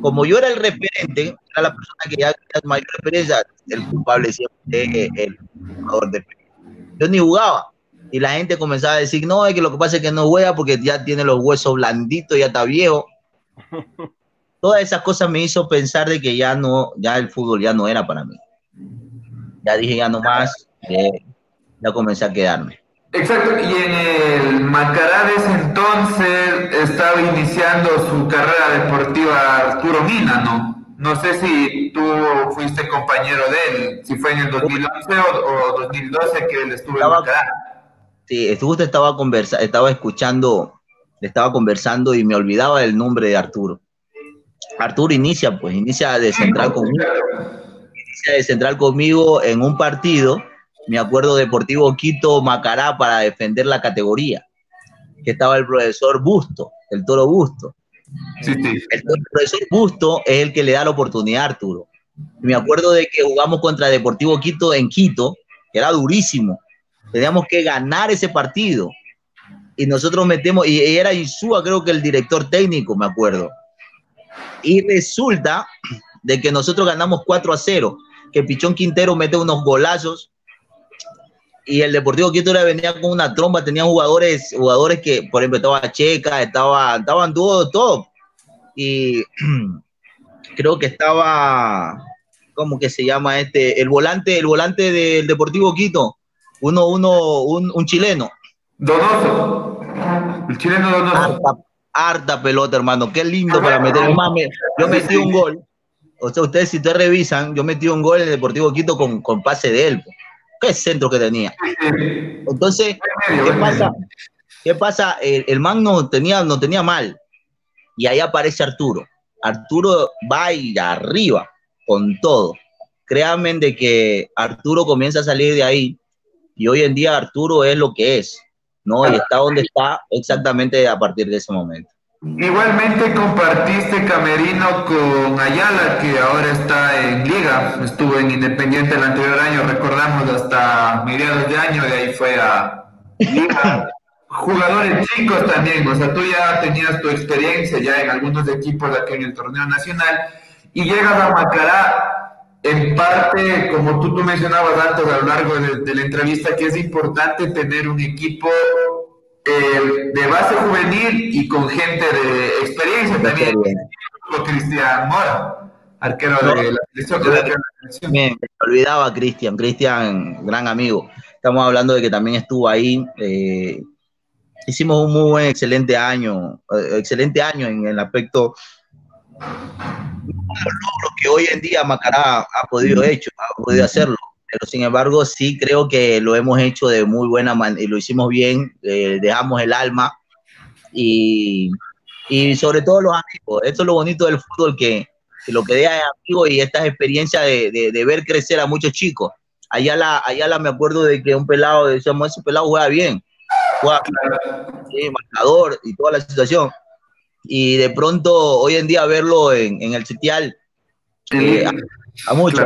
como yo era el referente, era la persona que ya tenía mayor experiencia, el culpable siempre es el jugador de Yo ni jugaba. y la gente comenzaba a decir, no, es que lo que pasa es que no juega porque ya tiene los huesos blanditos, ya está viejo. Todas esas cosas me hizo pensar de que ya no, ya el fútbol ya no era para mí. Ya dije ya no más, ya comencé a quedarme. Exacto, y en el Macará de ese entonces estaba iniciando su carrera deportiva Arturo Mina, ¿no? No sé si tú fuiste compañero de él, si fue en el 2011 o, 2012 que él estuvo en Macará. Sí, justo estaba, conversa, estaba escuchando, estaba conversando y me olvidaba el nombre de Arturo. Arturo inicia, pues, inicia de central conmigo. Inicia de central conmigo en un partido, me acuerdo Deportivo Quito Macará para defender la categoría, que estaba el profesor Busto, el toro Busto. Sí, sí. El profesor Busto es el que le da la oportunidad a Arturo. Me acuerdo de que jugamos contra Deportivo Quito en Quito, que era durísimo. Teníamos que ganar ese partido. Y nosotros metemos, y era Insúa, creo que el director técnico, me acuerdo. Y resulta de que nosotros ganamos 4 a 0, que Pichón Quintero mete unos golazos y el Deportivo Quito venía con una tromba, tenía jugadores, jugadores que, por ejemplo, estaba Checa, estaba, estaban todo, todo. Y creo que estaba, ¿cómo que se llama este? El volante, el volante del Deportivo Quito, uno, uno, un, un chileno. Donoso. El chileno Donoso. Harta, pelota, hermano. Qué lindo para meter. yo metí un gol. O sea, ustedes si ustedes revisan, yo metí un gol en el Deportivo Quito con, con pase de él. Qué centro que tenía. Entonces, ¿qué pasa? ¿Qué pasa? El, el man no tenía, no tenía mal. Y ahí aparece Arturo. Arturo va a arriba con todo. Créanme de que Arturo comienza a salir de ahí y hoy en día Arturo es lo que es, ¿no? Y está donde está exactamente a partir de ese momento. Igualmente compartiste camerino con Ayala, que ahora está en Liga, estuvo en Independiente el anterior año, recordamos hasta mediados de año, de ahí fue a Liga. Jugadores chicos también, o sea, tú ya tenías tu experiencia ya en algunos equipos aquí en el torneo nacional y llegas a Macará en parte, como tú, tú mencionabas antes a lo largo de, la entrevista, que es importante tener un equipo eh, de base juvenil y con gente de experiencia también. Cristian Mora, arquero de la selección. Me, olvidaba Cristian, Cristian, gran amigo. Estamos hablando de que también estuvo ahí. Eh, hicimos un muy buen, excelente año, eh, excelente año en el aspecto logros que hoy en día Macará ha podido hecho, ha podido hacerlo. Pero sin embargo, sí creo que lo hemos hecho de muy buena manera y lo hicimos bien, eh, dejamos el alma y, y, sobre todo los amigos. Esto es lo bonito del fútbol, que, que lo que deja es amigos y estas experiencias de, de, de, ver crecer a muchos chicos. Allá la, allá la me acuerdo de que un pelado, decíamos, ese pelado juega bien, juega sí, marcador y toda la situación y de pronto hoy en día verlo en, en el sitial eh, a, mucho.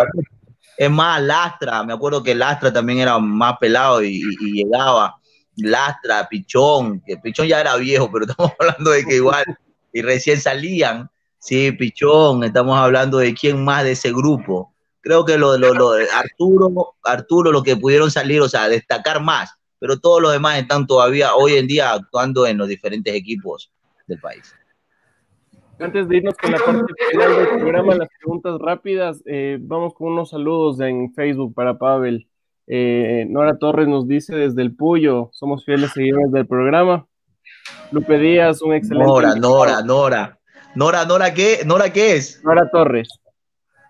Es más, Lastra, me acuerdo que Lastra también era más pelado y, llegaba. Lastra, Pichón, que Pichón ya era viejo, pero estamos hablando de que igual, y recién salían, sí, Pichón, estamos hablando de quién más de ese grupo. Creo que lo, lo, lo Arturo, Arturo, lo que pudieron salir, o sea, destacar más, pero todos los demás están todavía hoy en día actuando en los diferentes equipos del país. Antes de irnos con la parte final del programa, las preguntas rápidas, eh, vamos con unos saludos en Facebook para Pavel. Eh, Nora Torres nos dice desde el Puyo, somos fieles seguidores del programa. Lupe Díaz, un excelente. Nora, Nora, Nora. Nora, Nora, ¿qué? ¿Nora qué es? Nora Torres.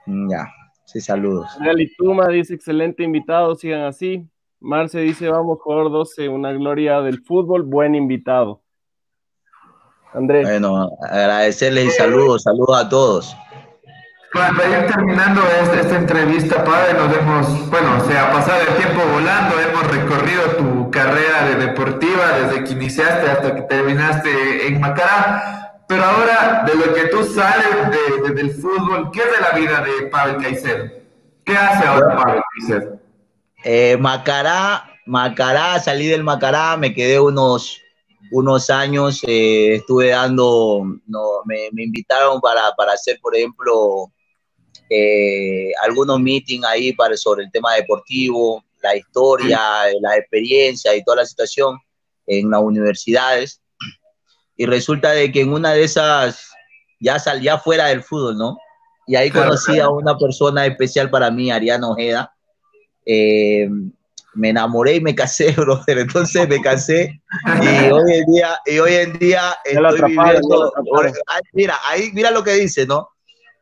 Ya, sí, saludos. Tuma dice excelente invitado, sigan así. Marce dice, vamos, jugador 12, una gloria del fútbol, buen invitado. Andrés. Bueno, agradecerles y saludos, saludos a todos. Bueno, para ir terminando esta, entrevista, padre, nos hemos, bueno, se ha pasado el tiempo volando, hemos recorrido tu carrera de deportiva desde que iniciaste hasta que terminaste en Macará, pero ahora de lo que tú sales de, del fútbol, ¿qué es de la vida de Pavel Caicedo? ¿Qué hace ahora Pavel Caicedo? Eh, Macará, Macará, salí del Macará, me quedé unos unos años eh, estuve dando, no, me, invitaron para, hacer, por ejemplo, eh, algunos meetings ahí para, sobre el tema deportivo. la historia, la experiencia y toda la situación en las universidades. Y resulta de que en una de esas, ya salía fuera del fútbol, ¿no? Y ahí conocí a una persona especial para mí, Ariana Ojeda. Eh, me enamoré y me casé, brother. Entonces me casé y hoy en día, y hoy en día estoy viviendo. mira, ahí mira lo que dice, ¿no?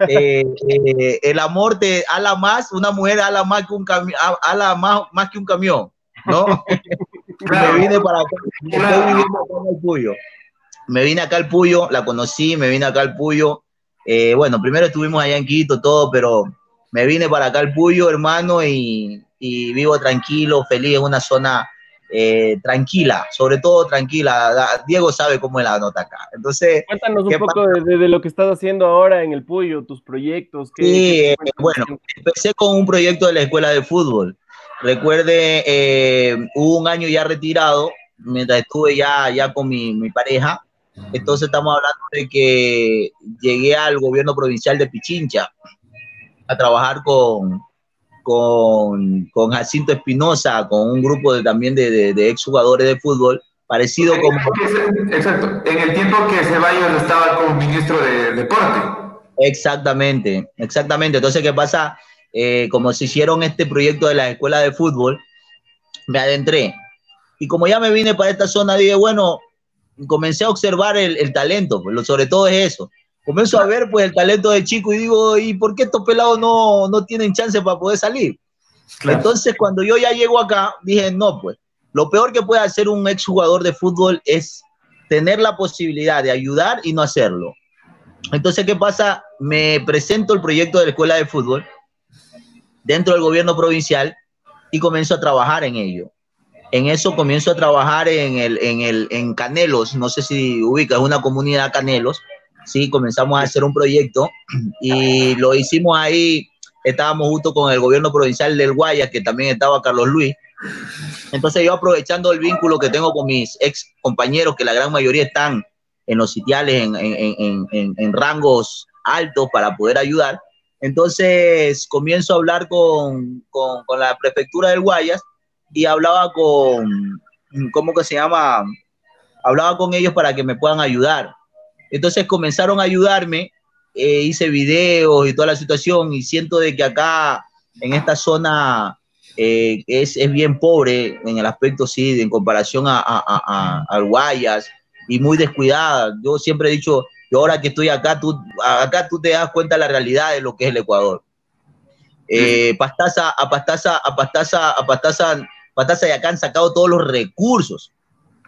Eh, eh, el amor te ala más, una mujer ala más que un camión, ala más, más que un camión, ¿no? me vine para acá, el Puyo. Me vine acá al Puyo, la conocí, me vine acá al Puyo. Eh, bueno, primero estuvimos allá en Quito, todo, pero me vine para acá al Puyo, hermano, y, y vivo tranquilo, feliz en una zona eh, tranquila, sobre todo tranquila. Diego sabe cómo es la nota acá. Entonces, cuéntanos un poco de, lo que estás haciendo ahora en el Puyo, tus proyectos. sí, eh, bueno, empecé con un proyecto de la escuela de fútbol. Recuerde, eh, hubo un año ya retirado, mientras estuve ya, ya con mi, mi pareja. Entonces estamos hablando de que llegué al gobierno provincial de Pichincha a trabajar con, con, con Jacinto Espinosa, con un grupo de, también de, de, de exjugadores de fútbol, parecido como... exacto, en el tiempo que Ceballos estaba como ministro de deporte. Exactamente, exactamente. Entonces, ¿qué pasa? Eh, como se hicieron este proyecto de la escuela de fútbol, me adentré. Y como ya me vine para esta zona, dije, bueno, comencé a observar el, el talento, pues, sobre todo es eso comienzo a ver pues el talento de chico y digo, ¿y por qué estos pelados no, no tienen chance para poder salir? Entonces cuando yo ya llego acá, dije, no, pues lo peor que puede hacer un exjugador de fútbol es tener la posibilidad de ayudar y no hacerlo. Entonces, ¿qué pasa? Me presento el proyecto de la escuela de fútbol dentro del gobierno provincial y comienzo a trabajar en ello. En eso comienzo a trabajar en, el, en, el, en Canelos, no sé si ubicas, una comunidad Canelos, sí, comenzamos a hacer un proyecto y lo hicimos ahí, estábamos justo con el gobierno provincial del Guayas, que también estaba Carlos Luis. Entonces yo aprovechando el vínculo que tengo con mis ex compañeros, que la gran mayoría están en los sitiales, en, en, en, en rangos altos para poder ayudar, entonces comienzo a hablar con, con, con, la prefectura del Guayas y hablaba con, ¿cómo que se llama? Hablaba con ellos para que me puedan ayudar. Entonces comenzaron a ayudarme, eh, hice videos y toda la situación y siento de que acá en esta zona eh, es, es, bien pobre en el aspecto, sí, en comparación a, a, a, Guayas y muy descuidada. Yo siempre he dicho, yo ahora que estoy acá, tú, acá tú te das cuenta de la realidad de lo que es el Ecuador. Eh, Pastaza, a Pastaza, a Pastaza, a Pastaza, Pastaza y acá han sacado todos los recursos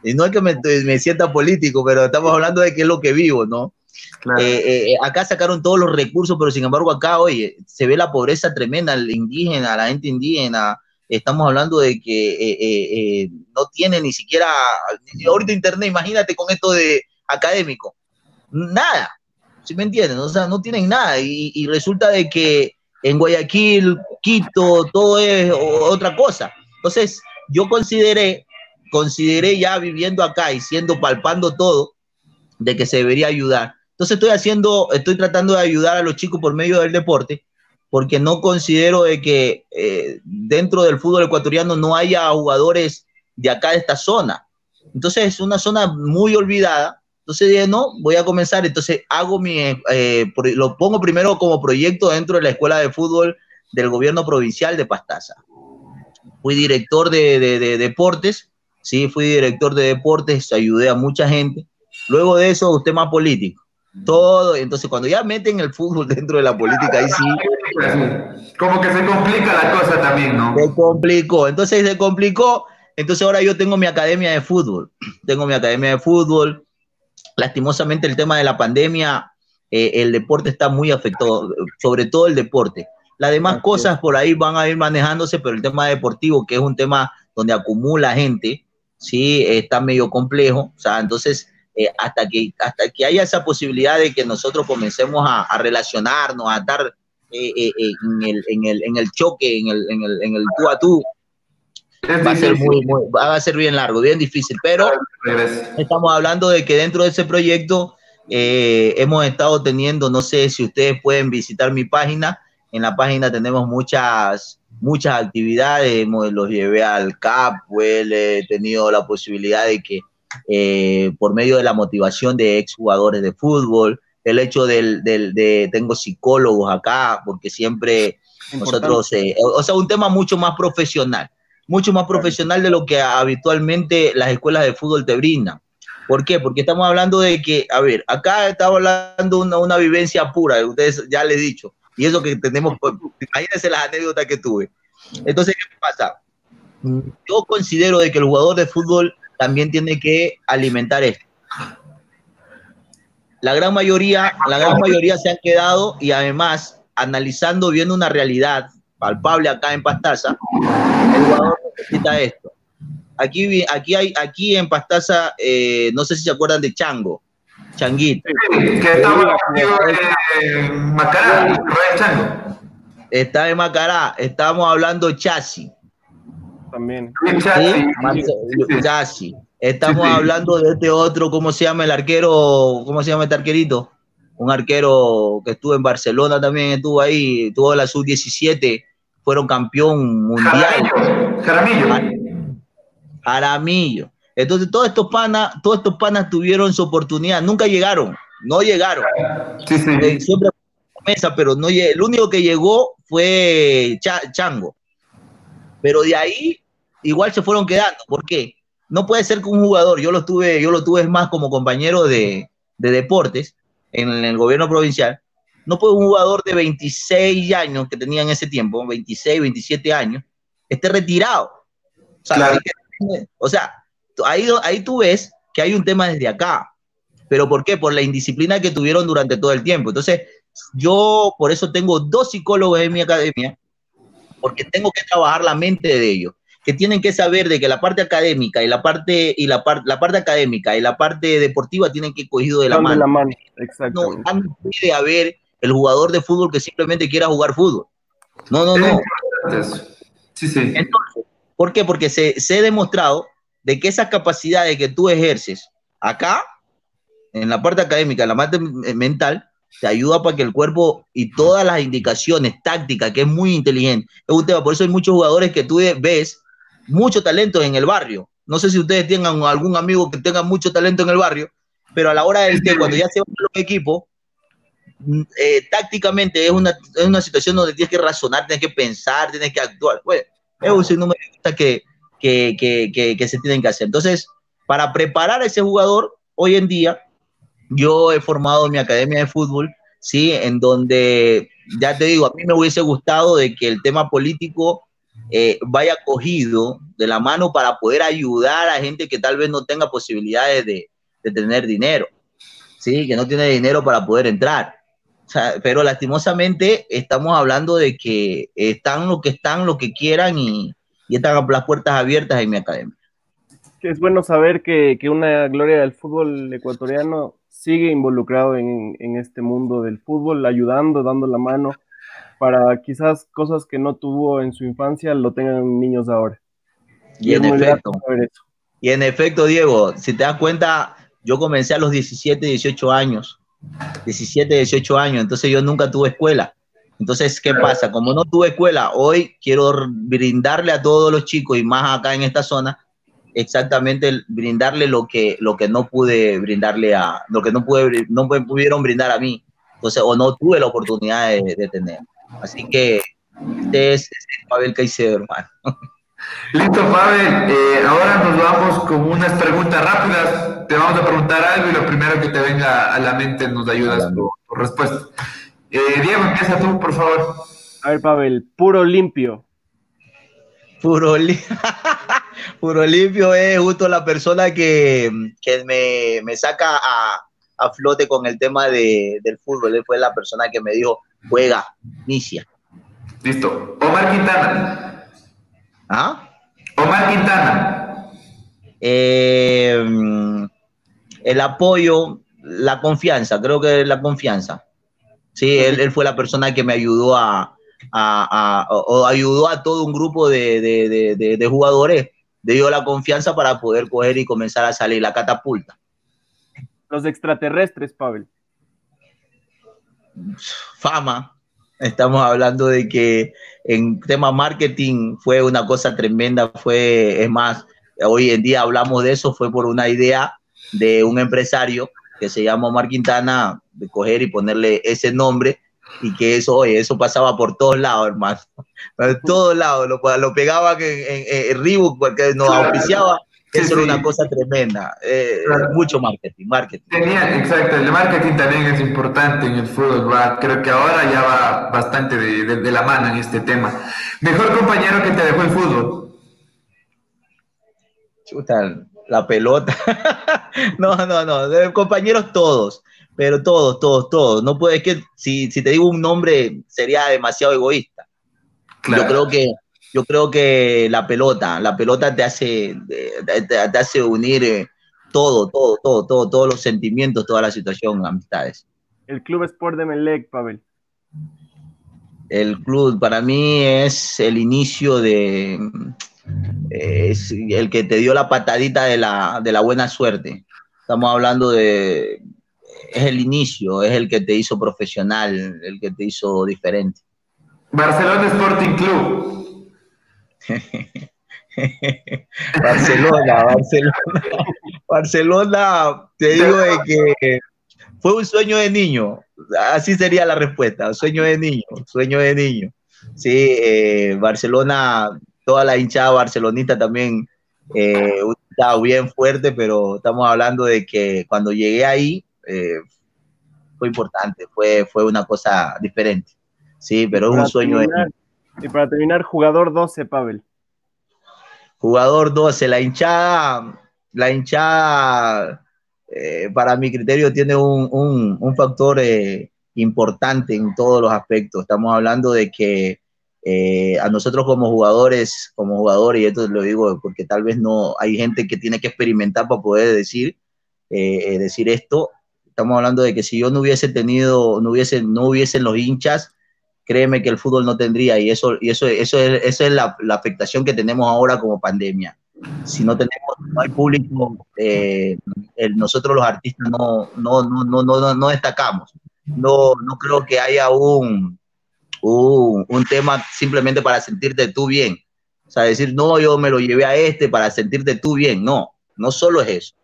y no es que me, me, sienta político, pero estamos hablando de qué es lo que vivo, ¿no? Claro. Eh, eh, eh, acá sacaron todos los recursos, pero sin embargo acá, oye, se ve la pobreza tremenda, el indígena, la gente indígena, estamos hablando de que eh, eh, no tiene ni siquiera, ahorita internet, imagínate con esto de académico, nada, ¿sí me entienden? O sea, no tienen nada y, y resulta de que en Guayaquil, Quito, todo es otra cosa. Entonces, yo consideré consideré ya viviendo acá y siendo palpando todo de que se debería ayudar. Entonces estoy haciendo, estoy tratando de ayudar a los chicos por medio del deporte, porque no considero de que eh, dentro del fútbol ecuatoriano no haya jugadores de acá de esta zona. Entonces es una zona muy olvidada. Entonces dije, no, voy a comenzar. Entonces hago mi, eh, lo pongo primero como proyecto dentro de la escuela de fútbol del gobierno provincial de Pastaza. Fui director de, de, de deportes sí, fui director de deportes, ayudé a mucha gente. Luego de eso, usted más político. Todo, entonces cuando ya meten el fútbol dentro de la política, ahí sí. Como que se complica la cosa también, ¿no? Se complicó, entonces se complicó. Entonces ahora yo tengo mi academia de fútbol. Tengo mi academia de fútbol. Lastimosamente el tema de la pandemia, eh, el deporte está muy afectado, sobre todo el deporte. Las demás cosas por ahí van a ir manejándose, pero el tema deportivo, que es un tema donde acumula gente, sí, está medio complejo, o sea, entonces, eh, hasta, que, hasta que haya esa posibilidad de que nosotros comencemos a, a relacionarnos, a estar eh, eh, en, el, en, el, en el choque, en el, en el, en el tú a tú, va a, ser muy, muy, va a ser bien largo, bien difícil, pero estamos hablando de que dentro de ese proyecto eh, hemos estado teniendo, no sé si ustedes pueden visitar mi página, en la página tenemos muchas muchas actividades, los llevé al CAP, pues, he tenido la posibilidad de que eh, por medio de la motivación de exjugadores de fútbol, el hecho del, de, tengo psicólogos acá, porque siempre nosotros, eh, o sea, un tema mucho más profesional, mucho más profesional de lo que habitualmente las escuelas de fútbol te brindan. ¿Por qué? Porque estamos hablando de que, a ver, acá estamos hablando de una, una vivencia pura, ustedes ya les he dicho, y eso que tenemos, imagínense las anécdotas que tuve. Entonces, ¿qué pasa? Yo considero de que el jugador de fútbol también tiene que alimentar esto. La gran mayoría, la gran mayoría se han quedado y además analizando, viendo una realidad palpable acá en Pastaza, el jugador necesita esto. Aquí, aquí, hay, aquí en Pastaza, eh, no sé si se acuerdan de Chango, Changuito. que estaba en Macará, Chango. Está en Macará, estamos hablando Chasi. También. Chasi. Estamos hablando de este otro, ¿cómo se llama el arquero? ¿Cómo se llama este arquerito? Un arquero que estuvo en Barcelona también, estuvo ahí, tuvo la sub-17, fueron campeón mundial. Jaramillo. Jaramillo. Entonces, todos estos panas, todos estos panas tuvieron su oportunidad, nunca llegaron, no llegaron. Sí, sí. Eh, siempre mesa, pero no el único que llegó fue Chango. Pero de ahí igual se fueron quedando. ¿Por qué? No puede ser que un jugador, yo lo tuve, yo lo tuve más como compañero de, de deportes en el gobierno provincial, no puede un jugador de 26 años que tenía en ese tiempo, 26, 27 años, esté retirado. O sea, ahí, ahí tú ves que hay un tema desde acá. ¿Pero por qué? Por la indisciplina que tuvieron durante todo el tiempo. Entonces, yo por eso tengo dos psicólogos en mi academia, porque tengo que trabajar la mente de ellos, que tienen que saber de que la parte académica y la parte y la, parte la parte académica y la parte deportiva tienen que ir cogido de la mano. De la mano. No, no puede haber el jugador de fútbol que simplemente quiera jugar fútbol. No, no, no. Sí, sí. Entonces, ¿por qué? Porque se, se ha demostrado de que esas capacidades que tú ejerces acá, en la parte académica, en la parte mental, te ayuda para que el cuerpo y todas las indicaciones tácticas, que es muy inteligente, es un tema. Por eso hay muchos jugadores que tú ves mucho talento en el barrio. No sé si ustedes tengan algún amigo que tenga mucho talento en el barrio, pero a la hora del que cuando ya se van los equipos, mm, eh, tácticamente es una, es una situación donde tienes que razonar, tienes que pensar, tienes que actuar. Bueno, es un sinnúmero de que que, se tienen que hacer. Entonces, para preparar a ese jugador, hoy en día, yo he formado mi academia de fútbol, ¿sí? En donde, ya te digo, a mí me hubiese gustado de que el tema político eh, vaya cogido de la mano para poder ayudar a gente que tal vez no tenga posibilidades de, tener dinero, ¿sí? Que no tiene dinero para poder entrar. pero lastimosamente estamos hablando de que están lo que están, lo que quieran y, y están las puertas abiertas en mi academia. Es bueno saber que, una gloria del fútbol ecuatoriano sigue involucrado en, este mundo del fútbol, ayudando, dando la mano para quizás cosas que no tuvo en su infancia lo tengan niños ahora. Y, en efecto, y en efecto, Diego, si te das cuenta, yo comencé a los 17, 18 años. 17, 18 años, entonces yo nunca tuve escuela. Entonces, ¿qué pasa? Como no tuve escuela, hoy quiero brindarle a todos los chicos y más acá en esta zona, exactamente brindarle lo que, lo que no pude brindarle a, lo que no, pude, no pudieron brindar a mí. Entonces, o no tuve la oportunidad de, tener. Así que este es, Pavel Caicedo, hermano. Listo, Pavel. Eh, ahora nos vamos con unas preguntas rápidas. Te vamos a preguntar algo y lo primero que te venga a la mente nos ayudas con tu respuesta. Eh, Diego, empieza tú, por favor. A ver, Pavel, puro limpio. Puro, puro limpio es justo la persona que, me, saca a, flote con el tema del fútbol. Él fue la persona que me dijo, juega, inicia. Listo. Omar Quintana. ¿Ah? Omar Quintana. Eh, el apoyo, la confianza, creo que la confianza. Sí, él, fue la persona que me ayudó a, o ayudó a todo un grupo de, jugadores, le dio la confianza para poder coger y comenzar a salir la catapulta. Los extraterrestres, Pavel. Fama, Estamos hablando de que en tema marketing fue una cosa tremenda, fue, es más, hoy en día hablamos de eso, fue por una idea de un empresario que se llama Omar Quintana, de coger y ponerle ese nombre y que eso, oye, eso pasaba por todos lados, hermano. Por todos lados, lo, lo pegaban en, en, Reebok porque nos auspiciaba. Eso era una cosa tremenda. Eh, mucho marketing, marketing. Tenía, exacto, el marketing también es importante en el fútbol. Creo que ahora ya va bastante de, de, la mano en este tema. Mejor compañero que te dejó el fútbol. Chuta, la pelota. no, no, no. Compañeros todos pero todos, todos, todos. No puedes que si, si te digo un nombre sería demasiado egoísta. Yo creo que yo creo que la pelota, la pelota te hace te, hace unir eh, todo, todo, todo, todo, todos los sentimientos, toda la situación, amistades. El Club Sport de Melec, Pavel. El club para mí es el inicio de es el que te dio la patadita de la, de la buena suerte. Estamos hablando de es el inicio, es el que te hizo profesional, el que te hizo diferente. Barcelona Sporting Club. Barcelona, Barcelona. Barcelona, te digo que fue un sueño de niño. Así sería la respuesta, sueño de niño, sueño de niño. Sí, eh, Barcelona, toda la hinchada barcelonista también eh, estaba bien fuerte, pero estamos hablando de que cuando llegué ahí, eh, fue importante, fue, fue una cosa diferente. Sí, pero es un sueño. y para terminar, jugador 12, Pavel. Jugador 12, la hinchada, la hinchada, eh, para mi criterio, tiene un, factor eh, importante en todos los aspectos. Estamos hablando de que a nosotros como jugadores, como jugadores, y esto lo digo porque tal vez no hay gente que tiene que experimentar para poder decir, decir esto, estamos hablando de que si yo no hubiese tenido, no hubiese, no hubiesen los hinchas, créeme que el fútbol no tendría y eso, y eso, eso es, esa es la, afectación que tenemos ahora como pandemia. Si no tenemos, no hay público, eh, nosotros los artistas no, no, no, no, no, no destacamos. No, no creo que haya un, un, un tema simplemente para sentirte tú bien. O sea, decir, no, yo me lo llevé a este para sentirte tú bien. No, no solo es eso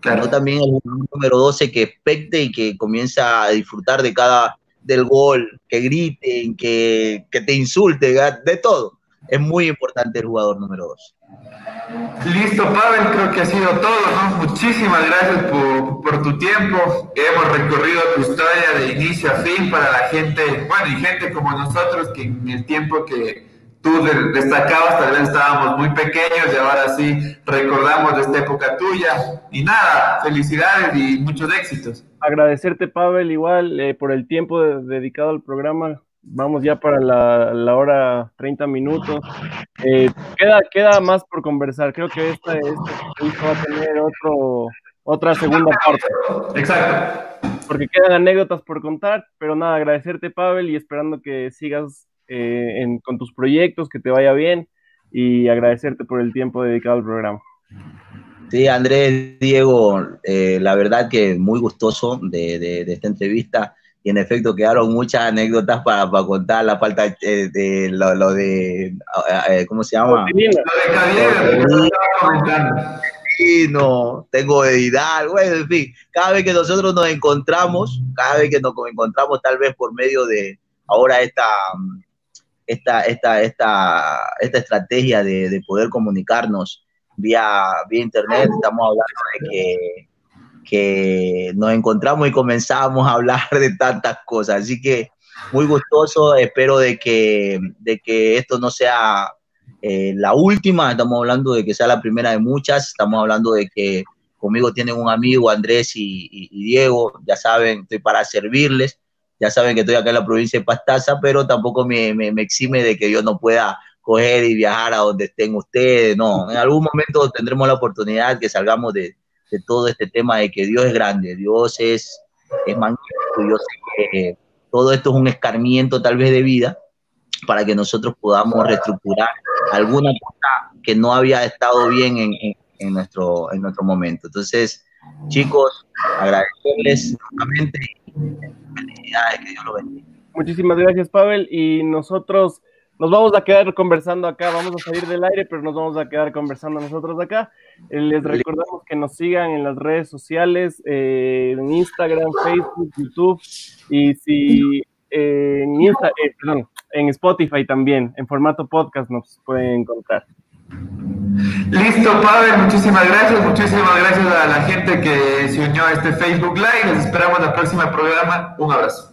Claro. también el número 12 que expecte y que comienza a disfrutar de cada del gol, que griten, que, que te insulte, de todo. Es muy importante el jugador número 2. Listo, Pavel, creo que ha sido todo, ¿no? Muchísimas gracias por, por, tu tiempo. Hemos recorrido tu historia de inicio a fin para la gente, bueno, y gente como nosotros que en el tiempo que, tú destacabas, tal vez estábamos muy pequeños y ahora sí recordamos de esta época tuya. Y nada, felicidades y muchos éxitos. Agradecerte, Pavel, igual eh, por el tiempo dedicado al programa. Vamos ya para la, hora 30 minutos. Eh, queda, queda más por conversar. Creo que esta, esta va a tener otro, otra segunda parte. Exacto. Porque quedan anécdotas por contar, pero nada, agradecerte, Pavel, y esperando que sigas eh, con tus proyectos, que te vaya bien y agradecerte por el tiempo dedicado al programa. Sí, Andrés, Diego, eh, la verdad que muy gustoso de, esta entrevista y en efecto quedaron muchas anécdotas para, contar la falta eh, de, lo, de, ¿cómo se llama? Sí, no, tengo edad, bueno, en fin, cada vez que nosotros nos encontramos, cada vez que nos encontramos tal vez por medio de ahora esta esta, esta, esta, esta estrategia de, de poder comunicarnos vía, vía internet. Estamos hablando de que, que nos encontramos y comenzamos a hablar de tantas cosas. Así que muy gustoso, espero de que, de que esto no sea eh, la última, estamos hablando de que sea la primera de muchas, estamos hablando de que conmigo tienen un amigo, Andrés y, y Diego, ya saben, estoy para servirles ya saben que estoy acá en la provincia de Pastaza, pero tampoco me, me, exime de que yo no pueda coger y viajar a donde estén ustedes, no, en algún momento tendremos la oportunidad que salgamos de, de todo este tema de que Dios es grande, Dios es, es magnífico, yo sé que todo esto es un escarmiento tal vez de vida para que nosotros podamos reestructurar alguna cosa que no había estado bien en, en, en nuestro, en nuestro momento. Entonces, chicos, agradecerles nuevamente Felicidades, que Dios lo bendiga. Muchísimas gracias, Pavel. Y nosotros nos vamos a quedar conversando acá, vamos a salir del aire, pero nos vamos a quedar conversando nosotros acá. Eh, les recordamos que nos sigan en las redes sociales, eh, en Instagram, Facebook, YouTube, y si eh, en, Insta, perdón, en Spotify también, en formato podcast nos pueden encontrar. Listo, Pavel, muchísimas gracias, muchísimas gracias a la gente que se unió a este Facebook Live. Les esperamos en el próximo programa. Un abrazo.